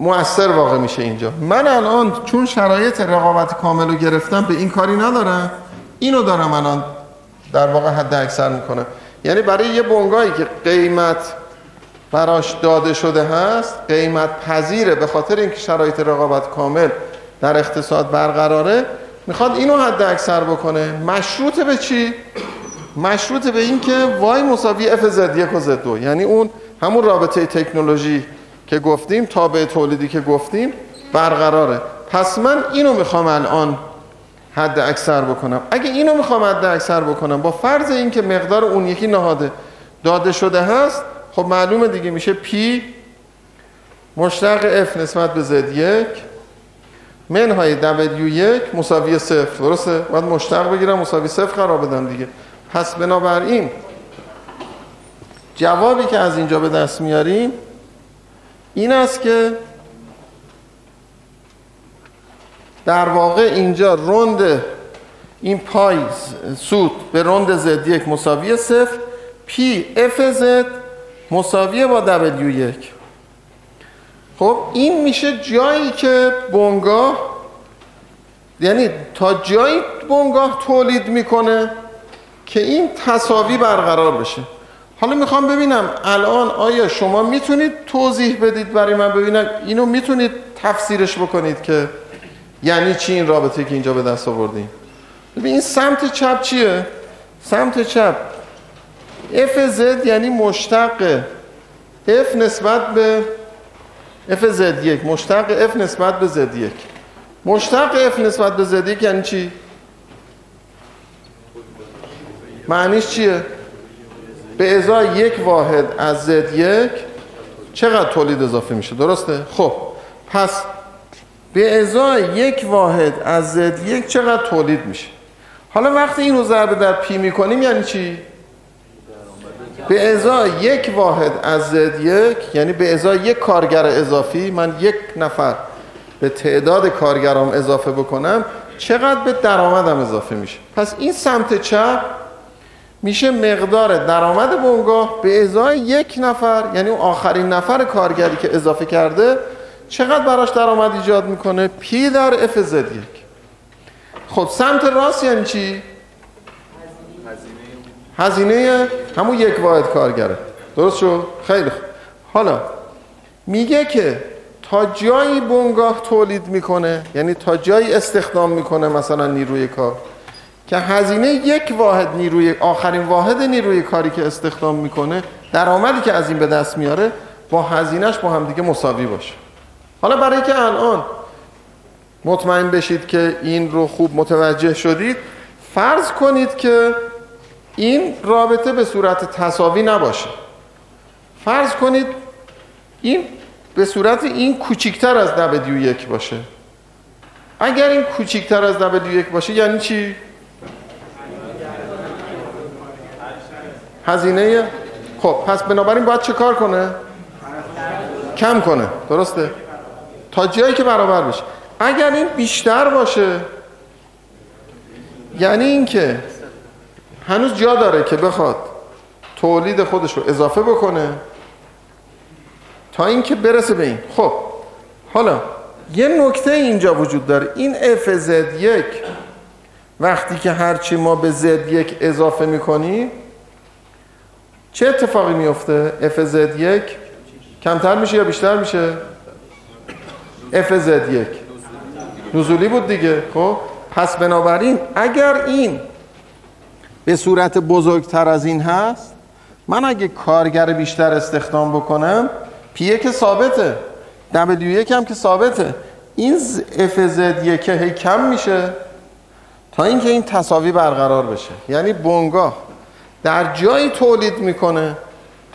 مؤثر واقع میشه اینجا. من الان چون شرایط رقابت کامل رو گرفتم به این کاری ندارم. اینو دارم الان در واقع حد اکثر می‌کنم. یعنی برای یه بنگاهی که قیمت براش داده شده هست قیمت پذیره به خاطر اینکه شرایط رقابت کامل در اقتصاد برقراره می‌خواد اینو حد اکثر بکنه. مشروط به چی؟ مشروط به اینکه وای مساوی اف زد یک و زد دو. یعنی اون همون رابطه تکنولوژی که گفتیم تابع تولیدی که گفتیم برقراره. پس من اینو می‌خوام الان حد اکثر بکنم. اگه اینو می‌خوام حد اکثر بکنم با فرض اینکه مقدار اون یکی نهاده داده شده هست خب معلومه دیگه میشه پی مشتق F نسبت به Z1 منهای W1 مساوی صفر. درسته؟ باید مشتق بگیرم مساوی صفر قرار بدم دیگه. پس بنابراین جوابی که از اینجا به دست میاریم این است که در واقع اینجا روند این پای سود به روند زد یک مساوی صفر پی اف زد مساویه با دبلیو یک. خب این میشه جایی که بنگاه یعنی تا جایی بنگاه تولید می‌کنه که این تصاوی برقرار بشه. حالا می‌خوام ببینم الان آیا شما می‌تونید توضیح بدید برای من ببینم اینو می‌تونید تفسیرش بکنید که یعنی چی این رابطه که اینجا به دست آوردیم ببین این سمت چپ چیه؟ سمت چپ. F Z یعنی مشتق. F نسبت به F Z1 مشتق F نسبت به Z1 مشتق F نسبت به Z1 یعنی چی؟ معنیش چیه؟ به ازای یک واحد از زد یک چقدر تولید اضافه میشه درسته؟ خب پس به ازای یک واحد از زد یک چقدر تولید میشه حالا وقتی اینو ضربه در پی می‌کنیم یعنی چی؟ به ازای یک واحد از زد یک یعنی به ازای یک کارگر اضافی من یک نفر به تعداد کارگرام اضافه بکنم چقدر به درآمدم اضافه میشه پس این سمت چپ میشه مقدار درآمد بنگاه به ازای یک نفر یعنی اون آخرین نفر کارگری که اضافه کرده چقدر براش درآمد ایجاد می‌کنه؟ پی در اف زد یک. خب سمت راست یعنی چی؟ هزینه. همون یک واحد کارگره. درست شد؟ خیلی خوب. حالا میگه که تا جایی بنگاه تولید می‌کنه یعنی تا جایی استخدام می‌کنه مثلا نیروی کار که هزینه یک واحد نیروی آخرین واحد نیروی کاری که استخدام می‌کنه درآمدی که از این به دست میاره با هزینهش با همدیگه مساوی باشه. حالا برای که الان مطمئن بشید که این رو خوب متوجه شدید فرض کنید که این رابطه به صورت تصاوی نباشه. فرض کنید این به صورت این کوچیکتر از دو یک باشه. اگر این کوچیکتر از دو یک باشه یعنی چی؟ هزینه خب پس بنابراین باید چه کار کنه؟ کم کنه درسته؟ تا جایی که برابر بشه اگر این بیشتر باشه یعنی اینکه هنوز جا داره که بخواد تولید خودش رو اضافه بکنه تا اینکه برسه به این خب حالا یه نکته اینجا وجود داره این f z یک وقتی که هرچی ما به z یک اضافه می‌کنیم چه اتفاقی میفته؟ F z یک کمتر میشه یا بیشتر میشه؟ F z یک. نزولی بود دیگه خب؟ پس بنابراین اگر این به صورت بزرگتر از این هست من اگه کارگر بیشتر استخدام بکنم پی که ثابته. دبلیو یک هم که ثابته. این اف زد که هی کم میشه تا اینکه این تصاوی برقرار بشه. یعنی بنگاه. در جایی تولید می‌کنه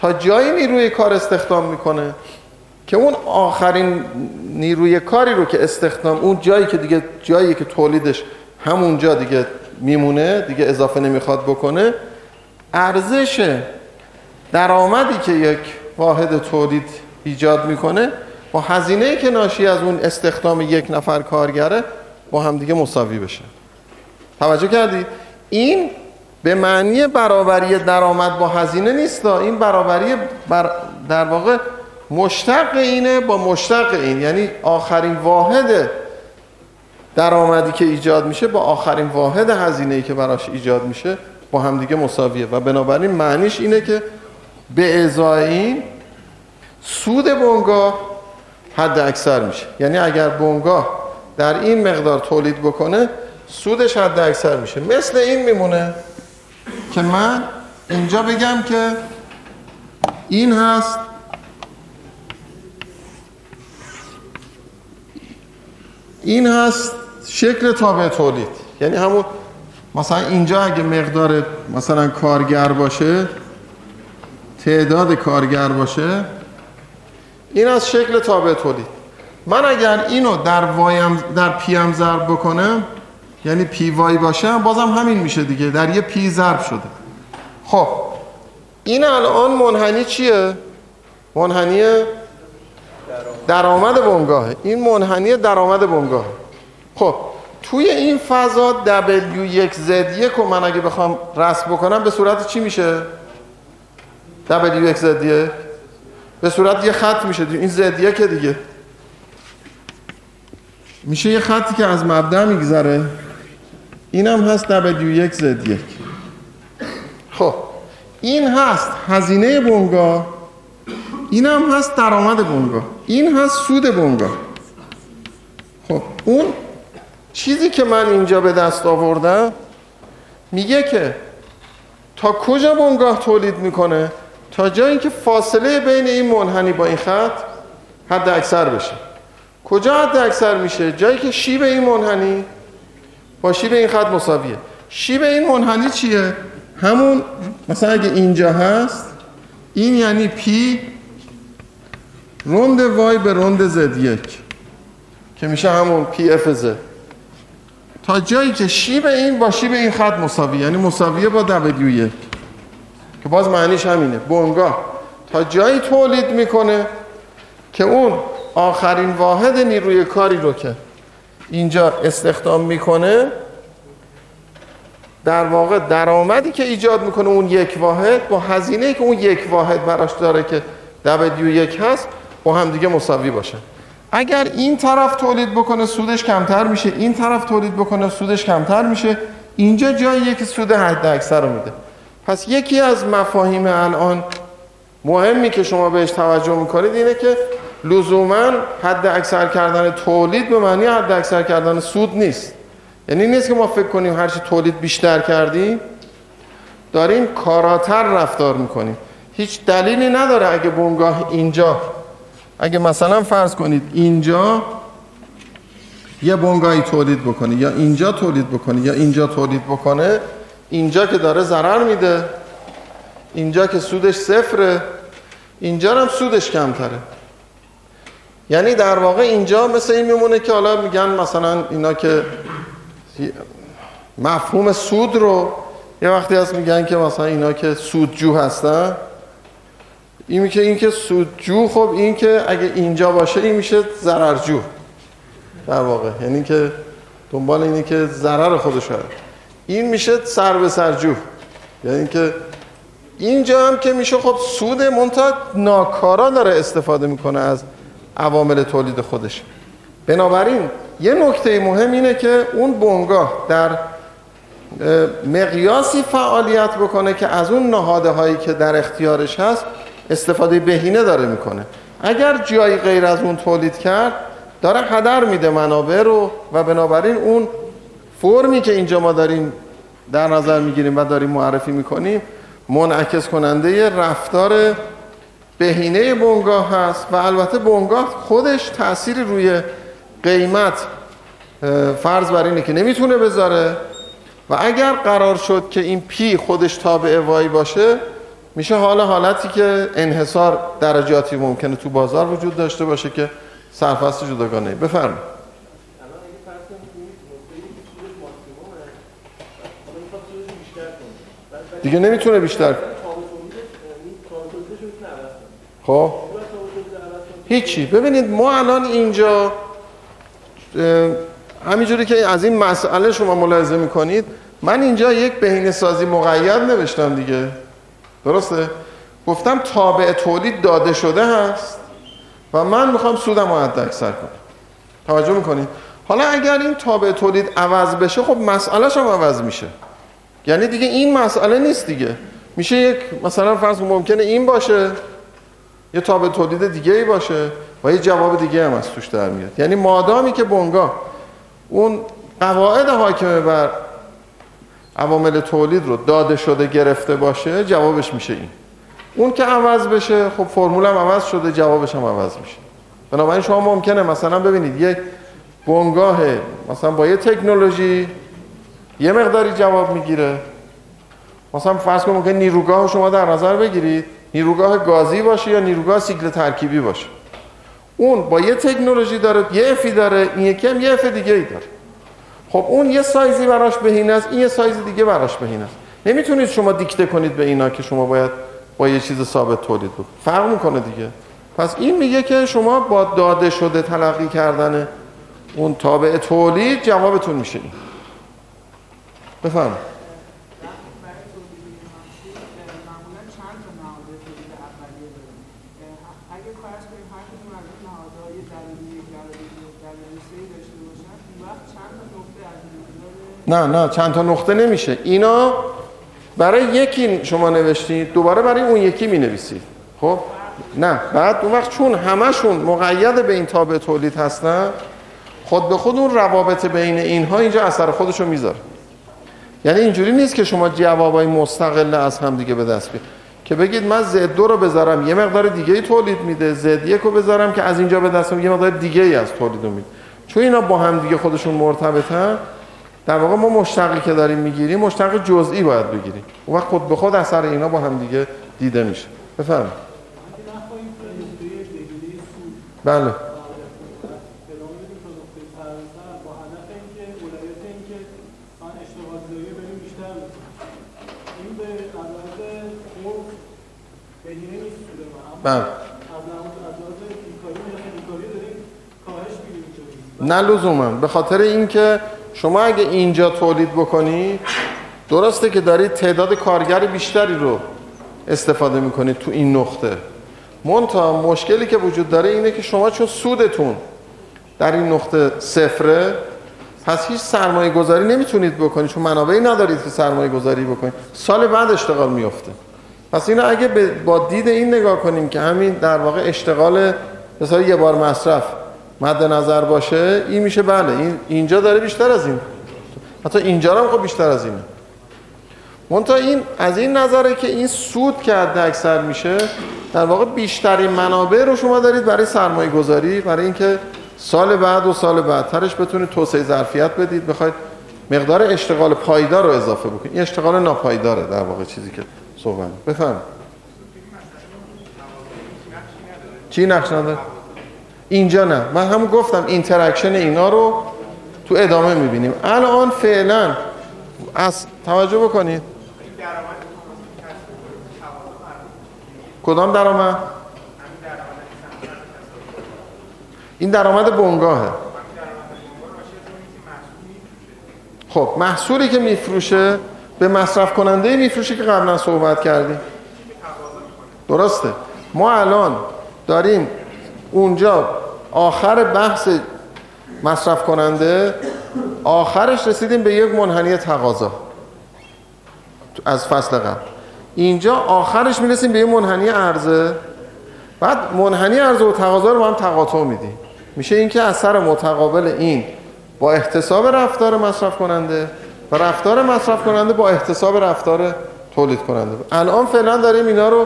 تا جایی نیروی کار استخدام می‌کنه که اون آخرین نیروی کاری رو که استخدام اون جایی که دیگه جایی که تولیدش همونجا دیگه میمونه دیگه اضافه نمی‌خواد بکنه ارزش درآمدی که یک واحد تولید ایجاد می‌کنه با هزینه که ناشی از اون استخدام یک نفر کارگره با همدیگه مساوی بشه. توجه کردید این به معنی برابری درآمد با هزینه نیست این برابری بر در واقع مشتق اینه با مشتق این. یعنی آخرین واحد درآمدی که ایجاد میشه با آخرین واحد هزینه که براش ایجاد میشه با همدیگه مساویه. و بنابراین معنیش اینه که به ازای این سود بنگاه حد اکثر میشه. یعنی اگر بنگاه در این مقدار تولید بکنه سودش حد اکثر میشه. مثل این میمونه. که من اینجا بگم که این هست. این هست شکل تابع تولید. یعنی همون مثلا اینجا اگه مقدار مثلا کارگر باشه تعداد کارگر باشه این از شکل تابع تولید. من اگر اینو در وایم در پیم ضرب بکنم یعنی پی وای باشه بازم همین میشه دیگه. در یه پی ضرب شده. خب. این الان منحنی چیه؟ منحنی درآمد بنگاهه این منحنی درآمد بنگاه خب. توی این فضا W1Z1 رو من اگه بخوام رسم بکنم به صورت چی میشه؟ W1Z1 به صورت یه خط میشه. این زدیه که دیگه. میشه یه خطی که از مبدع میگذره. اینم هست W1 Z1 خب این هست هزینه بنگاه اینم هست درآمد بنگاه این هست سود بنگاه خب اون چیزی که من اینجا به دست آوردم میگه که تا کجا بنگاه تولید می‌کنه؟ تا جایی که فاصله بین این منحنی با این خط حد اکثر بشه. کجا حد اکثر میشه؟ جایی که شیب این منحنی با شیب این خط مساویه. شیب این منحنی چیه؟ همون مثلا اگه اینجا هست این یعنی P روند Y به روند Z یک که میشه همون P F Z. تا جایی که شیب این با شیب این خط مساوی یعنی مساویه با دبلیو یک که باز معنیش همینه. بنگاه تا جایی تولید می‌کنه که اون آخرین واحد نیروی کاری رو که اینجا استخدام می‌کنه در واقع درآمدی که ایجاد می‌کنه اون یک واحد با هزینه که اون یک واحد براش داره که W یک هست با هم دیگه مساوی باشه. اگر این طرف تولید بکنه سودش کمتر میشه. این طرف تولید بکنه سودش کمتر میشه. اینجا جاییه که سود حد اکثر رو میده. پس یکی از مفاهیم الان مهمی که شما بهش توجه می‌کنید اینه که لزوما حد اکثر کردن تولید به معنی حد اکثر کردن سود نیست. یعنی نیست که ما فکر کنیم هرچی تولید بیشتر کردیم داریم کاراتر رفتار می‌کنیم. هیچ دلیلی نداره اگه بونگاه اینجا اگه مثلا فرض کنید اینجا یه بونگاهی تولید بکنه یا اینجا تولید بکنه یا اینجا تولید بکنه اینجا که داره ضرر میده اینجا که سودش صفره اینجا هم سودش کمتره. یعنی در واقع اینجا مثل این میمونه که حالا میگن مثلا اینا که مفهوم سود رو یه وقتی هست میگن که مثلا اینا که سودجو هستن این که این که سودجو خب این که اگه اینجا باشه این میشه ضررجو در واقع. یعنی که دنبال اینه که ضرر خودش این میشه سر به سرجو یعنی که اینجا هم که میشه خب سود منتها ناکارا داره استفاده می‌کنه از عوامل تولید خودش. بنابراین یه نکته مهم اینه که اون بنگاه در مقیاسی فعالیت بکنه که از اون نهاده هایی که در اختیارش هست استفاده بهینه داره می‌کنه. اگر جایی غیر از اون تولید کرد داره هدر میده منابع رو و بنابراین اون فرمی که اینجا ما داریم در نظر می‌گیریم و داریم معرفی می‌کنیم منعکس کننده رفتار بهینه بنگاه هست و البته بنگاه خودش تأثیری روی قیمت فرض بر اینه که نمی‌تونه بذاره. و اگر قرار شد که این پی خودش تابع وای باشه میشه حال حالتی که انحصار درجاتی ممکنه تو بازار وجود داشته باشه که سرفست جداگانه بفرمایید. دیگه نمی‌تونه بیشتر خب؟ هیچی. ببینید ما الان اینجا همینجوری که از این مسئله شما ملاحظه می‌کنید من اینجا یک بهینه سازی مقید نوشتم دیگه. درسته؟ گفتم تابع تولید داده شده هست و من می‌خوام سودم رو حد اکثر کنم. توجه می‌کنید؟ حالا اگر این تابع تولید عوض بشه خب مسئلهش هم عوض میشه. یعنی دیگه این مسئله نیست دیگه. میشه یک مثلا فرض ممکنه این باشه. یه تابع تولید دیگه ای باشه و یه جواب دیگه هم از توش در میاد. یعنی مادامی که بنگاه اون قواعد حاکمه بر عوامل تولید رو داده شده گرفته باشه جوابش میشه این. اون که عوض بشه خب فرمول هم عوض شده جوابش هم عوض میشه. بنابراین شما ممکنه مثلا ببینید یک بنگاه مثلا با یه تکنولوژی یه مقداری جواب می‌گیره. مثلا فرض کنید ممکن نیروگاه شما در نظر بگیرید. نیروگاه گازی باشه یا نیروگاه سیکل ترکیبی باشه. اون با یه تکنولوژی داره یه F ی داره این یکی هم یه F دیگه ای داره. خب اون یه سایزی براش بهینه است این یه سایز دیگه براش بهینه است. نمی‌تونید شما دیکته کنید به اینا که شما باید با یه چیز ثابت تولید بود فرق می‌کنه دیگه. پس این میگه که شما با داده شده تلقی کردن اون تابع تولید جوابتون میشه. این نه نه چند تا نقطه نمیشه. اینا برای یکی شما نوشتید دوباره برای اون یکی می نویسید خب؟ نه بعد اون وقت چون همشون مقید به این تابع تولید هستن خود به خود اون روابط بین اینها اینجا اثر خودشو می‌ذاره. یعنی اینجوری نیست که شما جوابای مستقل از هم دیگه به دست بیارید. که بگید من زد دو رو بذارم یه مقدار دیگه ای تولید میده زد یک رو بذارم که از اینجا به دست یه مقدار دیگه ای از تولید میده. چون اینا با هم دیگه خودشون مرتبطن در واقع ما مشتقی که داریم می‌گیریم مشتق جزئی باید بگیریم. اون وقت خود به خود اثر اینا با هم دیگه دیده میشه. بفرمایید. بله. بله. نه لزوما. به خاطر اینکه شما اگه اینجا تولید بکنید درسته که دارید تعداد کارگر بیشتری رو استفاده می‌کنید تو این نقطه. منتها مشکلی که وجود داره اینه که شما چون سودتون در این نقطه صفره پس هیچ سرمایه گذاری نمی‌تونید بکنید چون منابعی ندارید که سرمایه گذاری بکنید. سال بعد اشتغال میفته پس اینو اگه با دید این نگاه کنیم که همین در واقع اشتغال مثلا یه بار مصرف مد نظر باشه این میشه بله این اینجا داره بیشتر از این. حتی اینجا هم خب بیشتر از اینه. منتها این از این نظره که این سود که حد اکثر میشه در واقع بیشترین منابع رو شما دارید برای سرمایه گذاری برای اینکه سال بعد و سال بعدترش بتونید توسعه ظرفیت بدید بخواید مقدار اشتغال پایدار رو اضافه بکنید. این اشتغال ناپایداره در واقع چیزی که صحبت بفهم چی نقش نداره؟ اینجا نه. من همون گفتم interaction اینا رو تو ادامه می‌بینیم. الان فعلا از توجه بکنید. کدام درآمد؟ این درآمد بنگاهه. خب محصولی که میفروشه به مصرف کننده میفروشه که قبلا صحبت کردیم. درسته. ما الان داریم اونجا آخر بحث مصرف کننده آخرش رسیدیم به یک منحنی تقاضا. از فصل قبل. اینجا آخرش می‌رسیم به یه منحنی عرضه. بعد منحنی عرضه و تقاضا رو با هم تقاطع میدیم. میشه اینکه اثر متقابل این با احتساب رفتار مصرف کننده و رفتار مصرف کننده با احتساب رفتار تولید کننده. الان فعلا داریم اینا رو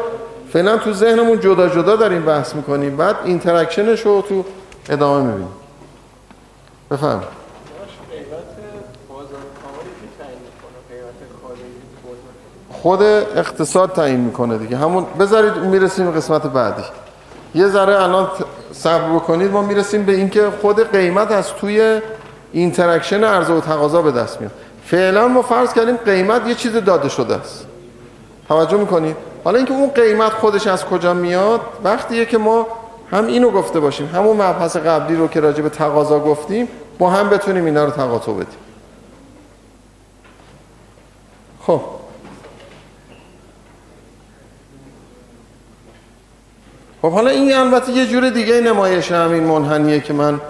فعلا تو ذهنمون جدا جدا داریم بحث می‌کنیم. بعد interaction ش رو تو ادامه می‌بینیم. بفهم. خود اقتصاد تعیین می‌کنه دیگه. همون بذارید می‌رسیم قسمت بعدی. یه ذره الان صبر بکنید. ما می‌رسیم به اینکه خود قیمت از توی interaction عرضه و تقاضا به دست میاد. فعلا ما فرض کردیم قیمت یه چیز داده شده است. توجه می‌کنید حالا اینکه اون قیمت خودش از کجا میاد وقتیه که ما هم اینو گفته باشیم همون مبحث قبلی رو که راجع به تقاضا گفتیم با هم بتونیم اینا رو تقاطع بدیم. خب. خب حالا این البته یه جور دیگه نمایش همین منحنیه که من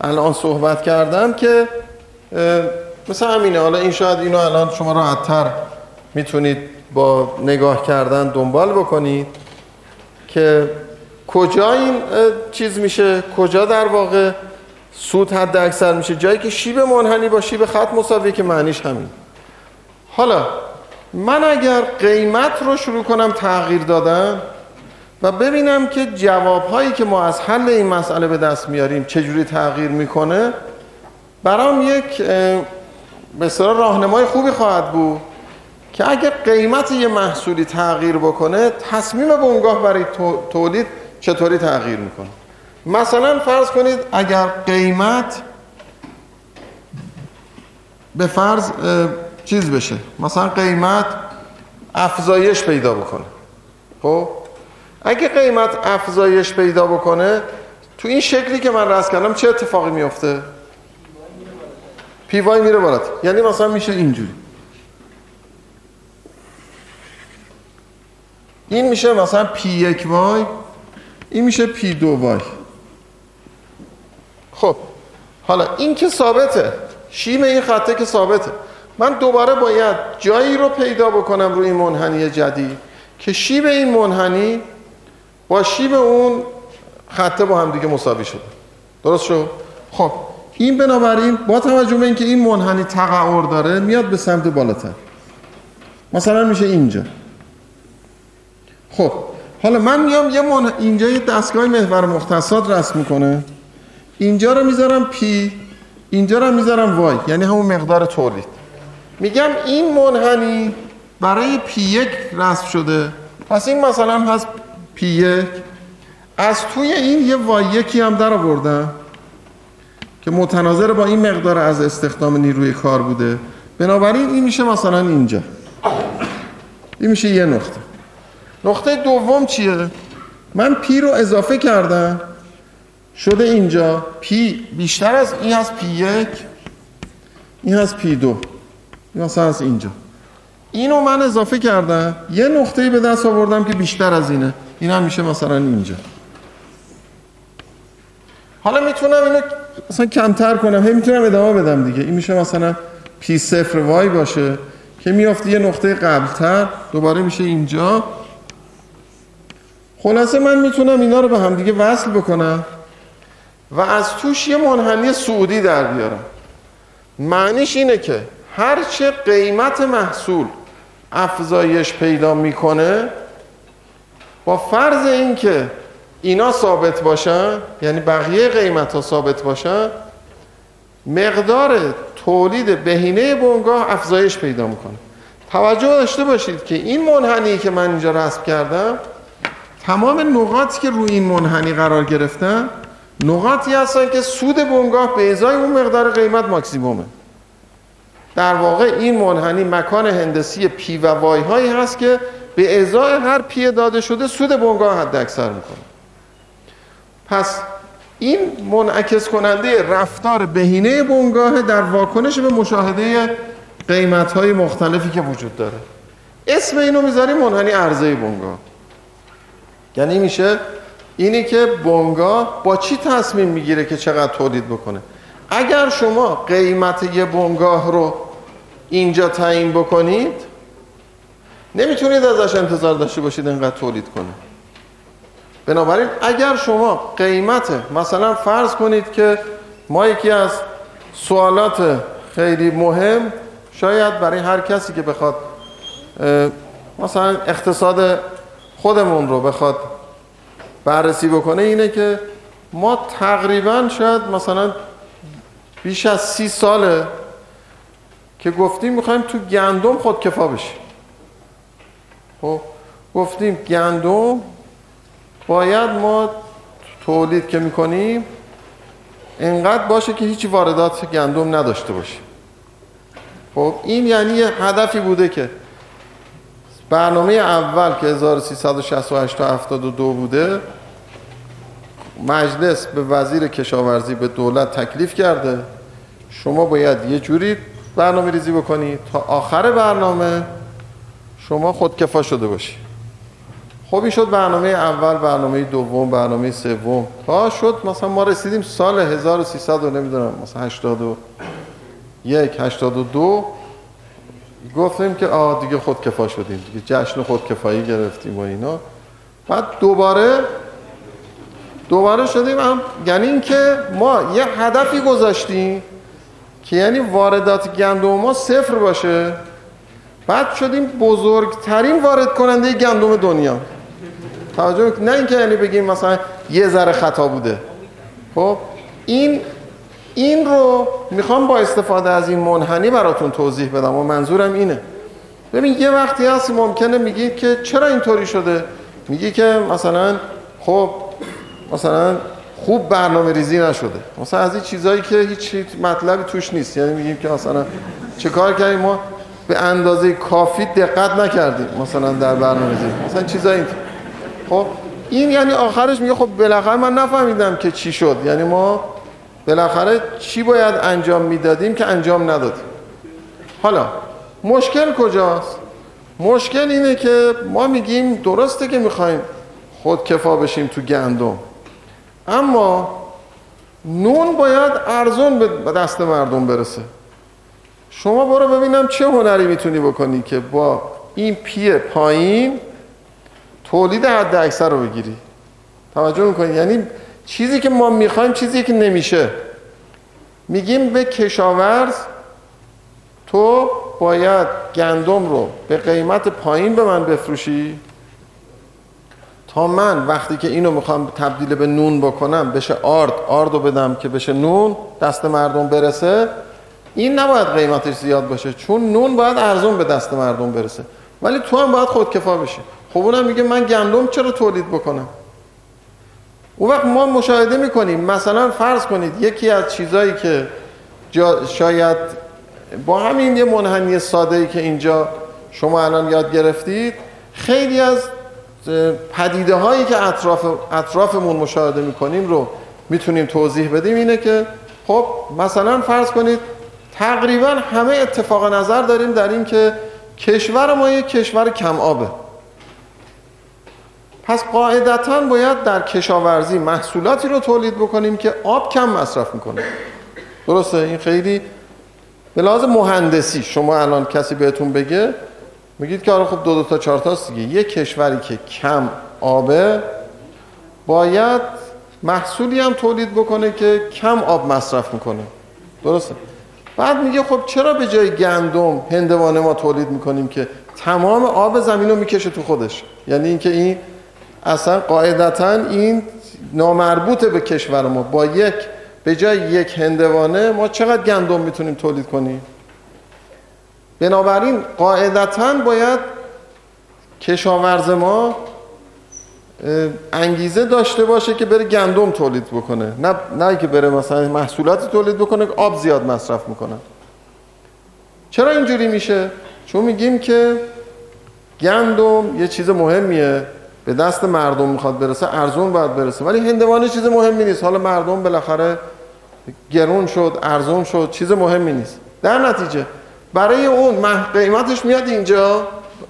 الان صحبت کردم که مثل همینه. حالا این شاید اینو الان شما راحتتر می‌تونید با نگاه کردن دنبال بکنید که کجا این چیز میشه کجا در واقع سود حد اکثر میشه؟ جایی که شیب منحنی با شیب خط مساویه که معنیش همین. حالا من اگر قیمت رو شروع کنم تغییر دادن و ببینم که جوابهایی که ما از حل این مسئله به دست میاریم چجوری تغییر می‌کنه برام یک به راهنمای خوبی خواهد بود. که اگر قیمت یه محصولی تغییر بکنه تصمیم بنگاه برای تولید چطوری تغییر می‌کنه؟ مثلا فرض کنید اگر قیمت به فرض چیز بشه. مثلا قیمت افزایش پیدا بکنه. خب؟ اگه قیمت افزایش پیدا بکنه تو این شکلی که من رسم کردم چه اتفاقی میفته P Y میره بالات یعنی مثلا میشه اینجوری. این میشه مثلا P یک Y این میشه P دو Y. خب حالا این که ثابته شیب این خطه که ثابته. من دوباره باید جایی رو پیدا بکنم روی این منحنی جدید که شیب این منحنی با شیب اون خطه با هم دیگه مساوی شده درست شد؟ خب این بنابراین با توجه به اینکه این منحنی تقعر داره میاد به سمت بالاتر. مثلا میشه اینجا. خب حالا من میام یه من... اینجا یه دستگاه محور مختصات رسم می‌کنه. اینجا رو می‌ذارم پی اینجا رو می‌ذارم وای یعنی همون مقدار تولید. میگم این منحنی برای P یک رسم شده. پس این مثلا هست P یک. از توی این یه Y یکی هم در آوردم که متناظر با این مقدار از استخدام نیروی کار بوده. بنابراین این میشه مثلا اینجا. این میشه یه نقطه. نقطه دوم چیه؟ من P رو اضافه کردم. شده اینجا. P بیشتر از این هست P یک. این هست پی دو. این از اینجا. اینو من اضافه کردم. یه نقطه به دست آوردم که بیشتر از اینه. این هم میشه مثلا اینجا. حالا می‌تونم اینو مثلا کمتر کنم. هی می‌تونم ادامه بدم دیگه. این میشه مثلا پی صفر وای باشه. که میافته یه نقطه قبلتر. دوباره میشه اینجا. خلاصه من می‌تونم اینا رو به هم دیگه وصل بکنم. و از توش یه منحنی سعودی در بیارم. معنیش اینه که هرچه قیمت محصول افزایش پیدا می‌کنه با فرض اینکه اینا ثابت باشن یعنی بقیه قیمت ها ثابت باشن مقدار تولید بهینه بنگاه افزایش پیدا می‌کنه. توجه داشته باشید که این منحنی که من اینجا رسم کردم تمام نقاطی که روی این منحنی قرار گرفتن نقاطی هستن که سود بنگاه به ازای اون مقدار قیمت ماکسیمومه. در واقع این منحنی مکان هندسی پی و وای هایی هست که به ازای هر پی داده شده سود بنگاه حد اکثر می‌کنه. پس این منعکس کننده رفتار بهینه بنگاه در واکنش به مشاهده قیمت های مختلفی که وجود داره. اسم اینو می‌ذاریم منحنی عرضه بنگاه. یعنی میشه اینی که بنگاه با چی تصمیم می‌گیره که چقدر تولید بکنه؟ اگر شما قیمت یه بنگاه رو اینجا تعیین بکنید نمی‌تونید ازش انتظار داشته باشید اینقدر تولید کنه. بنابراین اگر شما قیمت مثلا فرض کنید که ما یکی از سوالات خیلی مهم شاید برای هر کسی که بخواد مثلا اقتصاد خودمون رو بخواد بررسی بکنه اینه که ما تقریبا شاید مثلا بیش از سی ساله که گفتیم می‌خوایم تو گندم خودکفا بشیم. خب گفتیم گندم باید ما تولید که می‌کنیم انقدر باشه که هیچ واردات گندم نداشته باشیم. خب این یعنی یه هدفی بوده که برنامه اول که 1368 تا 72 بوده مجلس به وزیر کشاورزی به دولت تکلیف کرده. شما باید یه جوری برنامه ریزی بکنی. تا آخر برنامه شما خودکفا شده باشی. خب این شد برنامه اول برنامه دوم برنامه سوم. تا شد مثلا ما رسیدیم سال 1300 و نمی‌دونم مثلا 81 82 گفتیم که آه دیگه خودکفا شدیم دیگه جشن خودکفایی گرفتیم و اینا. بعد دوباره دوباره شدیم هم یعنی اینکه ما یه هدفی گذاشتیم که یعنی واردات گندم ما صفر باشه. بعد شدیم بزرگترین وارد کننده گندم دنیا. توجه نه اینکه یعنی بگیم مثلا یه ذره خطا بوده. خب این این رو می‌خوام با استفاده از این منحنی براتون توضیح بدم و منظورم اینه. ببین یه وقتی هست ممکنه میگید که چرا اینطوری شده؟ میگی که مثلا خب مثلا خوب برنامه ریزی نشده. مثلا از این چیزهایی که هیچ مطلبی توش نیست. یعنی میگیم که مثلا چه کار کردیم؟ ما به اندازه کافی دقت نکردیم مثلا در برنامه ریزی مثلا چیزایی خب این یعنی آخرش میگه خب بالاخره من نفهمیدم که چی شد. یعنی ما بالاخره چی باید انجام می‌دادیم که انجام ندادیم؟ حالا مشکل کجاست؟ مشکل اینه که ما میگیم درسته که می‌خوایم خود کفا بشیم تو گندم. اما نون باید ارزون به دست مردم برسه. شما برو ببینم چه هنری می‌تونی بکنی که با این پی پایین تولید حد اکثر رو بگیری. توجه می‌کنی؟ یعنی چیزی که ما می‌خوایم چیزی که نمیشه. میگیم به کشاورز تو باید گندم رو به قیمت پایین به من بفروشی. تا من وقتی که اینو می‌خوام تبدیل به نون بکنم بشه آرد آرد رو بدم که بشه نون دست مردم برسه. این نباید قیمتش زیاد باشه چون نون باید ارزون به دست مردم برسه. ولی تو هم باید خودکفا بشی. خب اونم میگه من گندم چرا تولید بکنم؟ اون وقت ما مشاهده می‌کنیم. مثلا فرض کنید یکی از چیزایی که شاید با همین یه منحنی ساده ای که اینجا شما الان یاد گرفتید خیلی از پدیده هایی که اطراف اطرافمون مشاهده می‌کنیم رو می‌تونیم توضیح بدیم اینه که خب مثلا فرض کنید تقریبا همه اتفاق نظر داریم در این که کشور ما یک کشور کم آبه. پس قاعدتا باید در کشاورزی محصولاتی رو تولید بکنیم که آب کم مصرف می‌کنه. درسته؟ این خیلی به لحاظ مهندسی شما الان کسی بهتون بگه میگید که آره خب دو دو تا چهار تاست دیگه. یک کشوری که کم آبه باید محصولی هم تولید بکنه که کم آب مصرف می‌کنه. درسته؟ بعد میگه خب چرا به جای گندم هندوانه ما تولید می‌کنیم که تمام آب زمین رو می‌کشه تو خودش؟ یعنی اینکه این اصلا قاعدتا این نامربوطه به کشور ما. با یک به جای یک هندوانه ما چقدر گندم می‌تونیم تولید کنیم؟ بنابراین قاعدتا باید کشاورز ما انگیزه داشته باشه که بره گندم تولید بکنه. نه نه که بره مثلا محصولات تولید بکنه که آب زیاد مصرف می‌کنه. چرا اینجوری میشه؟ چون میگیم که گندم یه چیز مهمیه. به دست مردم می‌خواد برسه ارزون باید برسه. ولی هندوانه چیز مهمی نیست. حالا مردم بالاخره گرون شد ارزون شد چیز مهمی نیست. در نتیجه برای اون قیمتش میاد اینجا.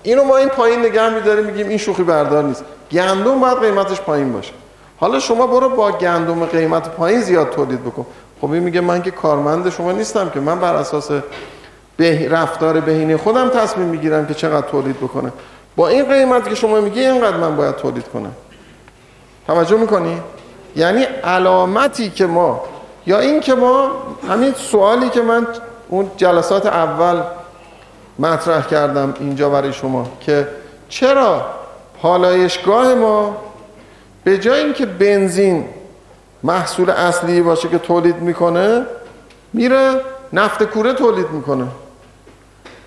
اینو ما این پایین نگه میداریم میگیم این شوخی بردار نیست. گندم باید قیمتش پایین باشه. حالا شما برو با گندم قیمت پایین زیاد تولید بکن. خب این میگه من که کارمند شما نیستم که. من بر اساس به رفتار بهینه خودم تصمیم می‌گیرم که چقدر تولید بکنه با این قیمت که شما میگی اینقدر من باید تولید کنم. توجه می‌کنی؟ یعنی علامتی که ما یا این که ما همین سوالی که من اون جلسات اول مطرح کردم اینجا برای شما که چرا پالایشگاه ما به جای اینکه بنزین محصول اصلی باشه که تولید می‌کنه میره نفت کوره تولید می‌کنه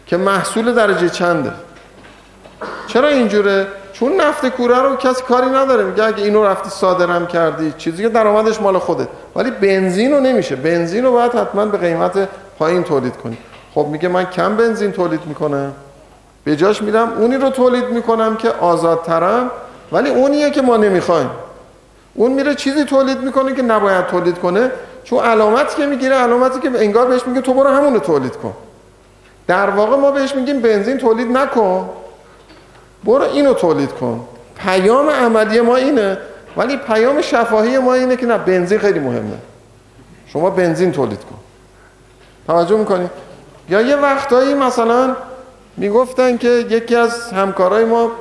که محصول درجه چنده. چرا اینجوره؟ چون نفت کوره رو کسی کاری نداره. میگه اگه اینو رفتی صادرم کردی. چیزی که درآمدش مال خودت. ولی بنزین رو نمیشه. بنزین رو باید حتما به قیمت پایین تولید کنی. خب میگه من کم بنزین تولید می‌کنم. به جاش میرم اونی رو تولید می‌کنم که آزادترم. ولی اونیه که ما نمی‌خوایم. اون میره چیزی تولید می‌کنه که نباید تولید کنه. چون علامتی که می‌گیره علامتی که انگار بهش میگه تو برو همون رو تولید کن. در واقع ما بهش میگیم بنزین تولید نکن. برو اینو تولید کن. پیام عملی ما اینه ولی پیام شفاهی ما اینه که نه بنزین خیلی مهمه. شما بنزین تولید کن. توجه می‌کنی؟ یا یه وقتایی مثلا می‌گفتن که یکی از همکارای ما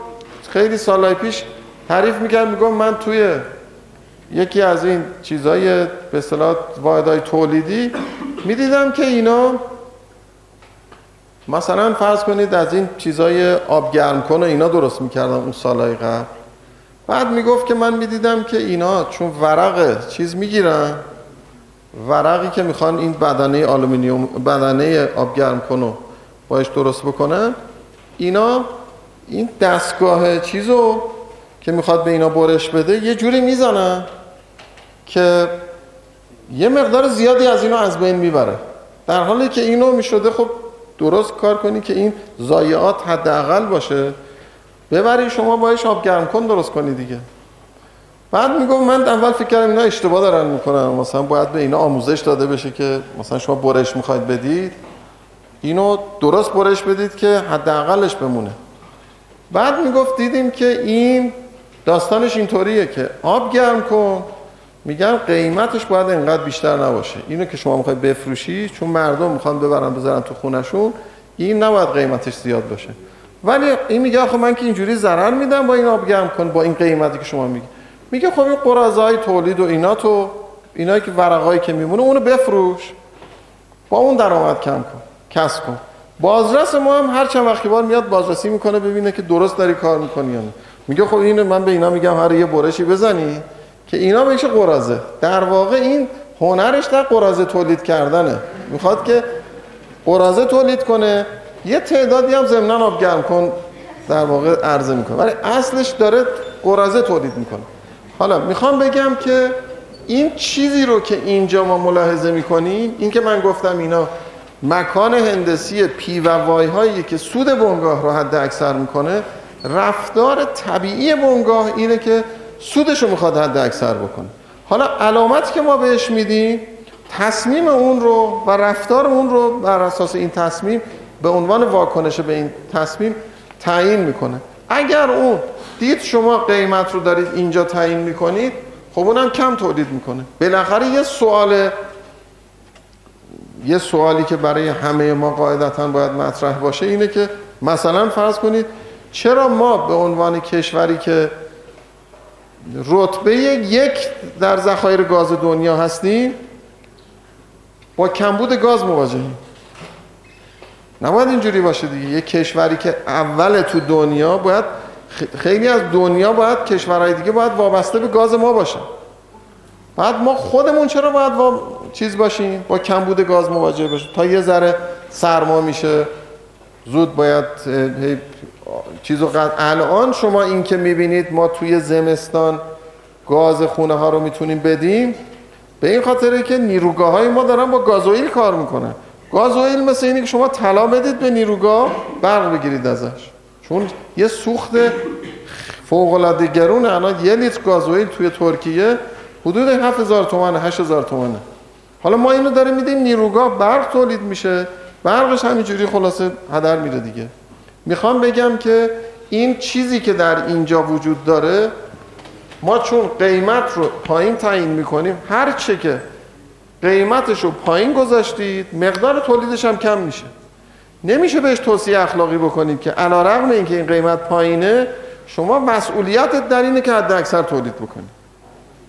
خیلی سالهای پیش تعریف می‌کرد میگم من توی یکی از این چیزای به اصطلاح واحدهای تولیدی می‌دیدم که اینا مثلا فرض کنید از این چیزای آب گرم کن و اینا درست می‌کردن اون سالهای قبل. بعد می‌گفت که من می‌دیدم که اینا چون ورق چیز می‌گیرن ورقی که می‌خوان این بدنه آلومینیوم بدنه آب گرم کنو باش درست بکنن اینا این دستگاه چیزو که می‌خواد به اینا برش بده یه جوری می‌زنن که یه مقدار زیادی از اینا از بین می‌بره. در حالی که اینو می‌شده خب درست کار کنی که این ضایعات حداقل باشه. ببری شما باش آب گرم کن درست کنی دیگه. بعد میگم من اول فکر کردم اینا اشتباه دارن می‌کنن. مثلا باید به اینا آموزش داده بشه که مثلا شما برش می‌خواید بدید. اینو درست برش بدید که حداقلش بمونه. بعد می‌گفت دیدیم که این داستانش اینطوریه که آب گرم کن. میگن قیمتش باید انقدر بیشتر نباشه. اینو که شما می‌خواید بفروشی چون مردم می‌خوان ببرن بذارن تو خونشون این نباید قیمتش زیاد باشه. ولی این میگه آخه من که اینجوری ضرر میدم با این آب گرم کن با این قیمتی که شما میگی. میگه خب این قرازای تولید و اینا تو اینایی که ورقایی که میمونه اونو بفروش. با اون درآمد کم کن کسب کن. بازرس ما هم هر چند وقتی بار میاد بازرسی می‌کنه ببینه که درست داری کار می‌کنی یا نه. میگه خب اینو من به اینا میگم هر یه برشی بزنی. که اینا بهش قرازه. در واقع این هنرش در قرازه تولید کردنه. می‌خواد که قرازه تولید کنه. یه تعدادی هم ضمن آب گرم کن در واقع عرضه می‌کنه. ولی اصلش داره قرازه تولید می‌کنه. حالا می‌خوام بگم که این چیزی رو که اینجا ما ملاحظه می‌کنیم این که من گفتم اینا مکان هندسی پی و وای هایی که سود بنگاه رو حد اکثر می‌کنه رفتار طبیعی بنگاه اینه که سودش رو می‌خواد حد اکثر بکنه. حالا علامتی که ما بهش میدیم تصمیم اون رو و رفتار اون رو بر اساس این تصمیم به عنوان واکنش به این تصمیم تعیین می‌کنه. اگر اون دید شما قیمت رو دارید اینجا تعیین می‌کنید خب اونم کم تولید می‌کنه. بالاخره یه سوال یه سوالی که برای همه ما قاعدتا باید مطرح باشه اینه که مثلا فرض کنید چرا ما به عنوان کشوری که رتبه یک در ذخایر گاز دنیا هستیم؟ با کمبود گاز مواجهیم. نباید اینجوری باشه دیگه. یک کشوری که اول تو دنیا باید خیلی از دنیا باید کشورهای دیگه باید وابسته به گاز ما باشه بعد ما خودمون چرا باید با چیز باشیم؟ با کمبود گاز مواجه باشیم. تا یه ذره سرما میشه. زود باید چیزو الان شما این که می‌بینید ما توی زمستان گاز خونه ها رو می‌تونیم بدیم به این خاطره که نیروگاه های ما دارن با گازوئیل کار می‌کنن. گازوئیل مثل اینه که شما طلا بدید به نیروگاه برق بگیرید ازش. چون یه سوخت فوق العاده گرون الان یه لیتر گازوئیل توی ترکیه حدود 7000 تومن 8000 تومنه. حالا ما اینو داره میدیم نیروگاه برق تولید میشه. برقش همینجوری خلاصه هدر میره دیگه. می‌خوام بگم که این چیزی که در اینجا وجود داره ما چون قیمت رو پایین تعیین می‌کنیم هر چه که قیمتش رو پایین گذاشتید مقدار تولیدش هم کم میشه. نمیشه بهش توصیه اخلاقی بکنید که علا رغم اینکه این قیمت پایینه شما مسئولیتت در اینه که حد اکثر تولید بکنید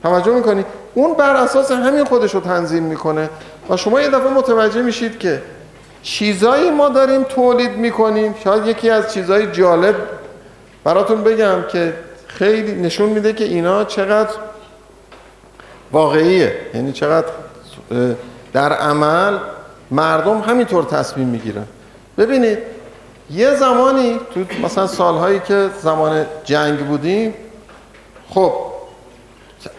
توجه می‌کنید اون بر اساس همین خودش رو تنظیم می‌کنه. و شما یه دفعه متوجه میشید که چیزایی ما داریم تولید می‌کنیم. شاید یکی از چیزهای جالب براتون بگم که خیلی نشون میده که اینا چقدر واقعیه. یعنی چقدر در عمل مردم همینطور تصمیم می‌گیرن. ببینید یه زمانی تو مثلا سالهایی که زمان جنگ بودیم خب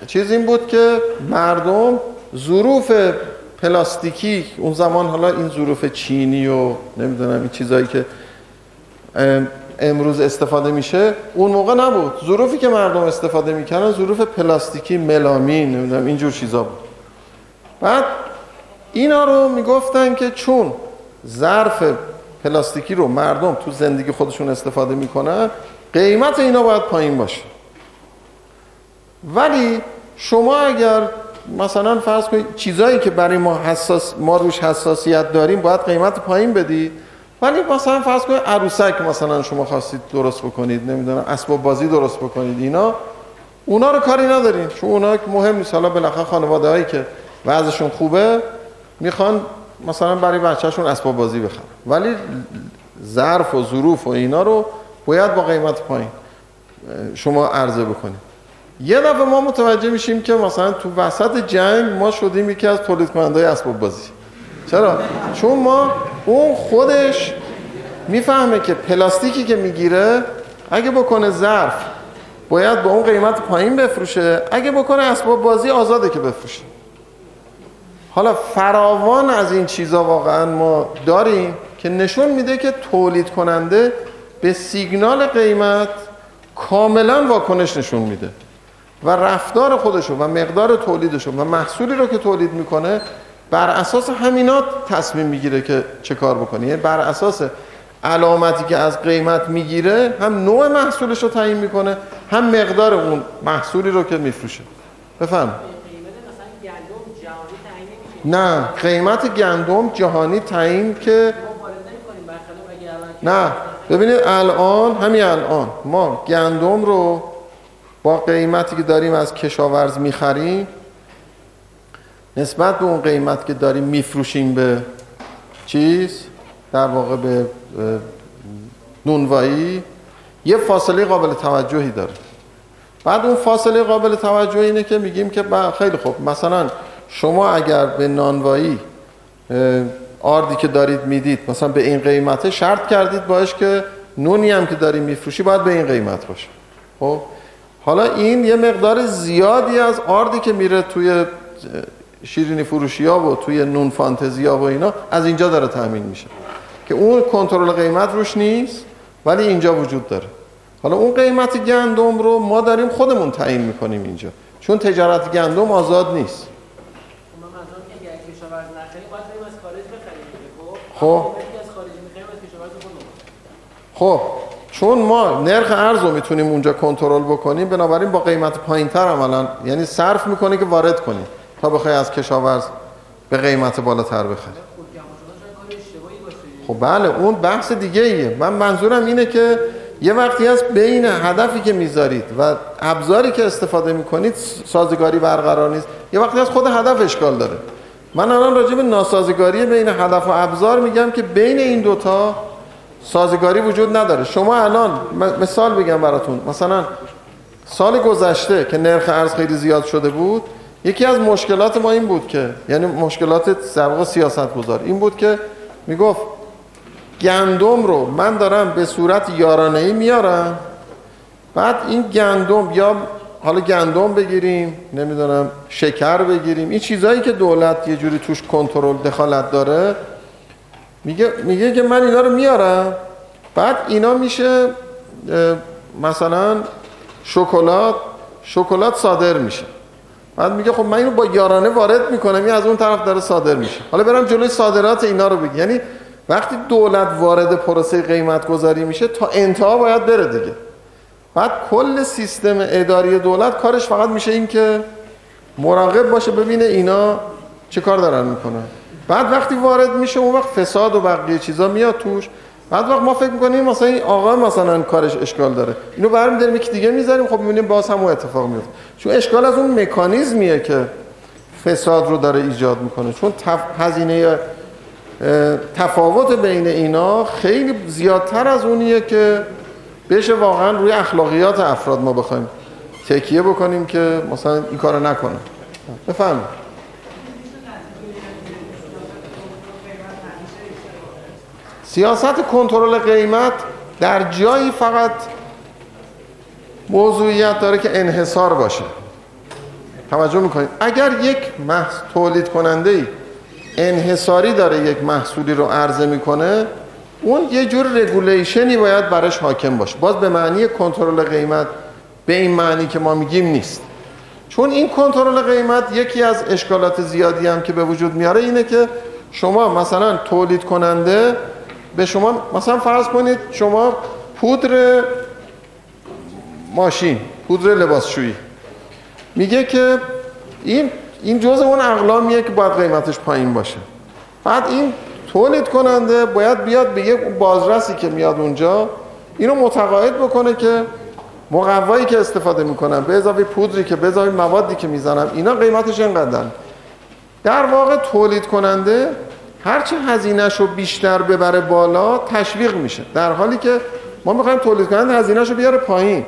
چیز این بود که مردم ظروف پلاستیکی اون زمان حالا این ظروف چینی و نمی‌دونم این چیزایی که امروز استفاده میشه اون موقع نبود. ظروفی که مردم استفاده می‌کردن ظروف پلاستیکی ملامین نمی‌دونم اینجور چیزا بود. بعد اینا رو می‌گفتن که چون ظرف پلاستیکی رو مردم تو زندگی خودشون استفاده می‌کنن قیمت اینا باید پایین باشه. ولی شما اگر مثلا فرض کنید چیزایی که برای ما حساس ما روش حساسیت داریم باید قیمت پایین بدید. ولی مثلا فرض کنید عروسک مثلا شما خواستید درست بکنید نمی‌دونم اسباب بازی درست بکنید اینا. اونا رو کاری نداریم چون اونا مهم نیست. حالا بالاخره خانواده هایی که وضعشون خوبه می‌خوان مثلا برای بچهشون اسباب بازی بخرن. ولی ظرف و ظروف و اینا رو باید با قیمت پایین. شما عرضه بکنید. یه دفعه ما متوجه میشیم که مثلا تو وسط جنگ ما شدیم یکی از تولید کننده اسباب بازی. چرا؟ چون ما اون خودش می‌فهمه که پلاستیکی که می‌گیره اگه بکنه ظرف باید با اون قیمت پایین بفروشه. اگه بکنه اسباب بازی آزاده که بفروشه. حالا فراوان از این چیزا واقعا ما داریم که نشون میده که تولید کننده به سیگنال قیمت کاملا واکنش نشون میده. و رفتار خودشو و مقدار تولیدشو و محصولی رو که تولید می‌کنه بر اساس همینا تصمیم می‌گیره که چه کار بکنه. یعنی بر اساس علامتی که از قیمت می‌گیره هم نوع محصولش رو تعیین می‌کنه هم مقدار اون محصولی رو که میفروشه. بفهم. نه قیمت گندم جهانی تعیین که نه. ببینید الان همین الان ما گندم رو با قیمتی که داریم از کشاورز می‌خریم نسبت به اون قیمت که داریم میفروشیم به چیز؟ در واقع به نونوایی یه فاصله قابل توجهی داره. بعد اون فاصله قابل توجه اینه که میگیم که خیلی خوب مثلا شما اگر به نانوایی آردی که دارید می‌دید مثلا به این قیمته شرط کردید باش که نونی هم که داری میفروشی باید به این قیمت باشه. خب؟ حالا این یه مقدار زیادی از آردی که میره توی شیرینی فروشی ها و توی نون فانتزی ها و اینا از اینجا داره تامین میشه. که اون کنترل قیمت روش نیست ولی اینجا وجود داره. حالا اون قیمت گندم رو ما داریم خودمون تعیین می‌کنیم اینجا. چون تجارت گندم آزاد نیست. خب خب؟ خب. چون ما نرخ ارز رو می‌تونیم اونجا کنترل بکنیم بنابراین با قیمت پایین تر عملا یعنی صرف می‌کنه که وارد کنیم تا بخوای از کشاورز به قیمت بالاتر بخری. خب بله اون بحث دیگه ایه. من منظورم اینه که یه وقتی هست بین هدفی که می‌ذارید و ابزاری که استفاده می‌کنید سازگاری برقرار نیست. یه وقتی هست خود هدف اشکال داره. من الان راجع به ناسازگاری بین هدف و ابزار میگم که بین این دوتا سازگاری وجود نداره. شما الان مثال بگم براتون. مثلا سال گذشته که نرخ ارز خیلی زیاد شده بود یکی از مشکلات ما این بود که یعنی مشکلات سبق سیاست گذار این بود که می‌گفت گندم رو من دارم به صورت یارانه ای میارم. بعد این گندم یا حالا گندم بگیریم نمی‌دونم شکر بگیریم. این چیزهایی که دولت یه جوری توش کنترل دخالت داره میگه میگه که من اینا رو میارم. بعد اینا میشه مثلا شکلات شکلات صادر میشه. بعد میگه خب من اینو با یارانه وارد می‌کنم این از اون طرف داره صادر میشه. حالا برم جلوی صادرات اینا رو بگی. یعنی وقتی دولت وارد پروسه قیمت گذاری میشه تا انتها باید بره دیگه. بعد کل سیستم اداری دولت کارش فقط میشه این که مراقب باشه ببینه اینا چه کار دارن می‌کنن. بعد وقتی وارد میشه اون وقت فساد و بقیه چیزا میاد توش. بعد وقت ما فکر می‌کنیم مثلا این آقا مثلا کارش اشکال داره. اینو برمی‌داریم یکی دیگه می‌ذاریم خب می‌بینیم باز هم اتفاق میفته چون اشکال از اون مکانیزمیه که فساد رو داره ایجاد می‌کنه. چون تف... هزینه تفاوت بین اینا خیلی زیادتر از اونیه که بشه واقعا روی اخلاقیات افراد ما بخوایم تکیه بکنیم که مثلا این کارو نکنه. بفهمید سیاست کنترل قیمت در جایی فقط موضوعیت داره که انحصار باشه. توجه می‌کنید؟ اگر یک محص تولید کننده ای انحصاری داره یک محصولی رو عرضه می‌کنه اون یه جور رگولیشنی باید براش حاکم باشه. باز به معنی کنترل قیمت به این معنی که ما میگیم نیست. چون این کنترل قیمت یکی از اشکالات زیادی هم که به وجود میاره اینه که شما مثلا تولید کننده به شما مثلا فرض کنید شما پودر ماشین پودر لباسشویی. میگه که این این جزء اون اقلامیه که باید قیمتش پایین باشه. بعد این تولید کننده باید بیاد به یک بازرسی که میاد اونجا اینو متقاعد بکنه که مقوایی که استفاده می‌کنن به اضافه پودری که به اضافه موادی که می‌زنم اینا قیمتش اینقدر در واقع تولید کننده هرچه هزینهش رو بیشتر ببره بالا تشویق میشه. در حالی که ما می‌خوایم تولید کننده هزینهش رو بیاره پایین.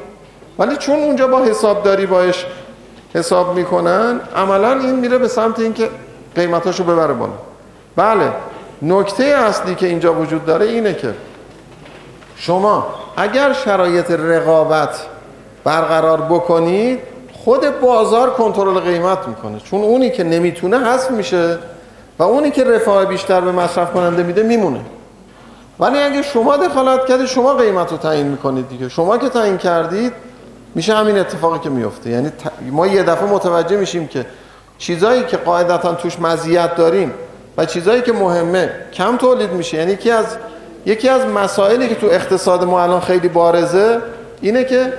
ولی چون اونجا با حسابداری باش حساب می‌کنن عملا این میره به سمت اینکه قیمتاش رو ببره بالا. بله نکته اصلی که اینجا وجود داره اینه که شما اگر شرایط رقابت برقرار بکنید خود بازار کنترل قیمت می‌کنه. چون اونی که نمی‌تونه حذف میشه و اونی که رفاه بیشتر به مصرف کننده میده میمونه. ولی اگه شما دخالت کردید شما قیمت رو تعیین می‌کنید دیگه. شما که تعیین کردید میشه همین اتفاقی که میفته یعنی ما یه دفعه متوجه میشیم که چیزایی که قاعدتا توش مزیت داریم و چیزایی که مهمه کم تولید میشه. یعنی یکی از یکی از مسائلی که تو اقتصاد ما الان خیلی بارزه اینه که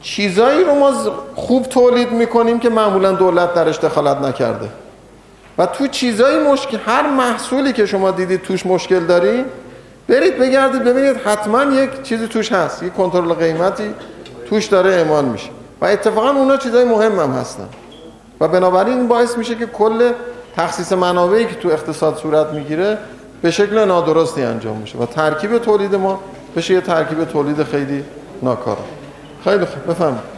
چیزایی رو ما خوب تولید می‌کنیم که معمولا دولت درش دخالت نکرده. و تو چیزایی مشکل هر محصولی که شما دیدید توش مشکل داری برید بگردید ببینید حتما یک چیزی توش هست یک کنترل قیمتی توش داره اعمال میشه. و اتفاقا اونا چیزای مهم هم هستن. و بنابراین این باعث میشه که کل تخصیص منابعی که تو اقتصاد صورت می‌گیره به شکل نادرستی انجام میشه و ترکیب تولید ما بشه یه ترکیب تولید خیلی ناکارا خیلی خوب بفهمید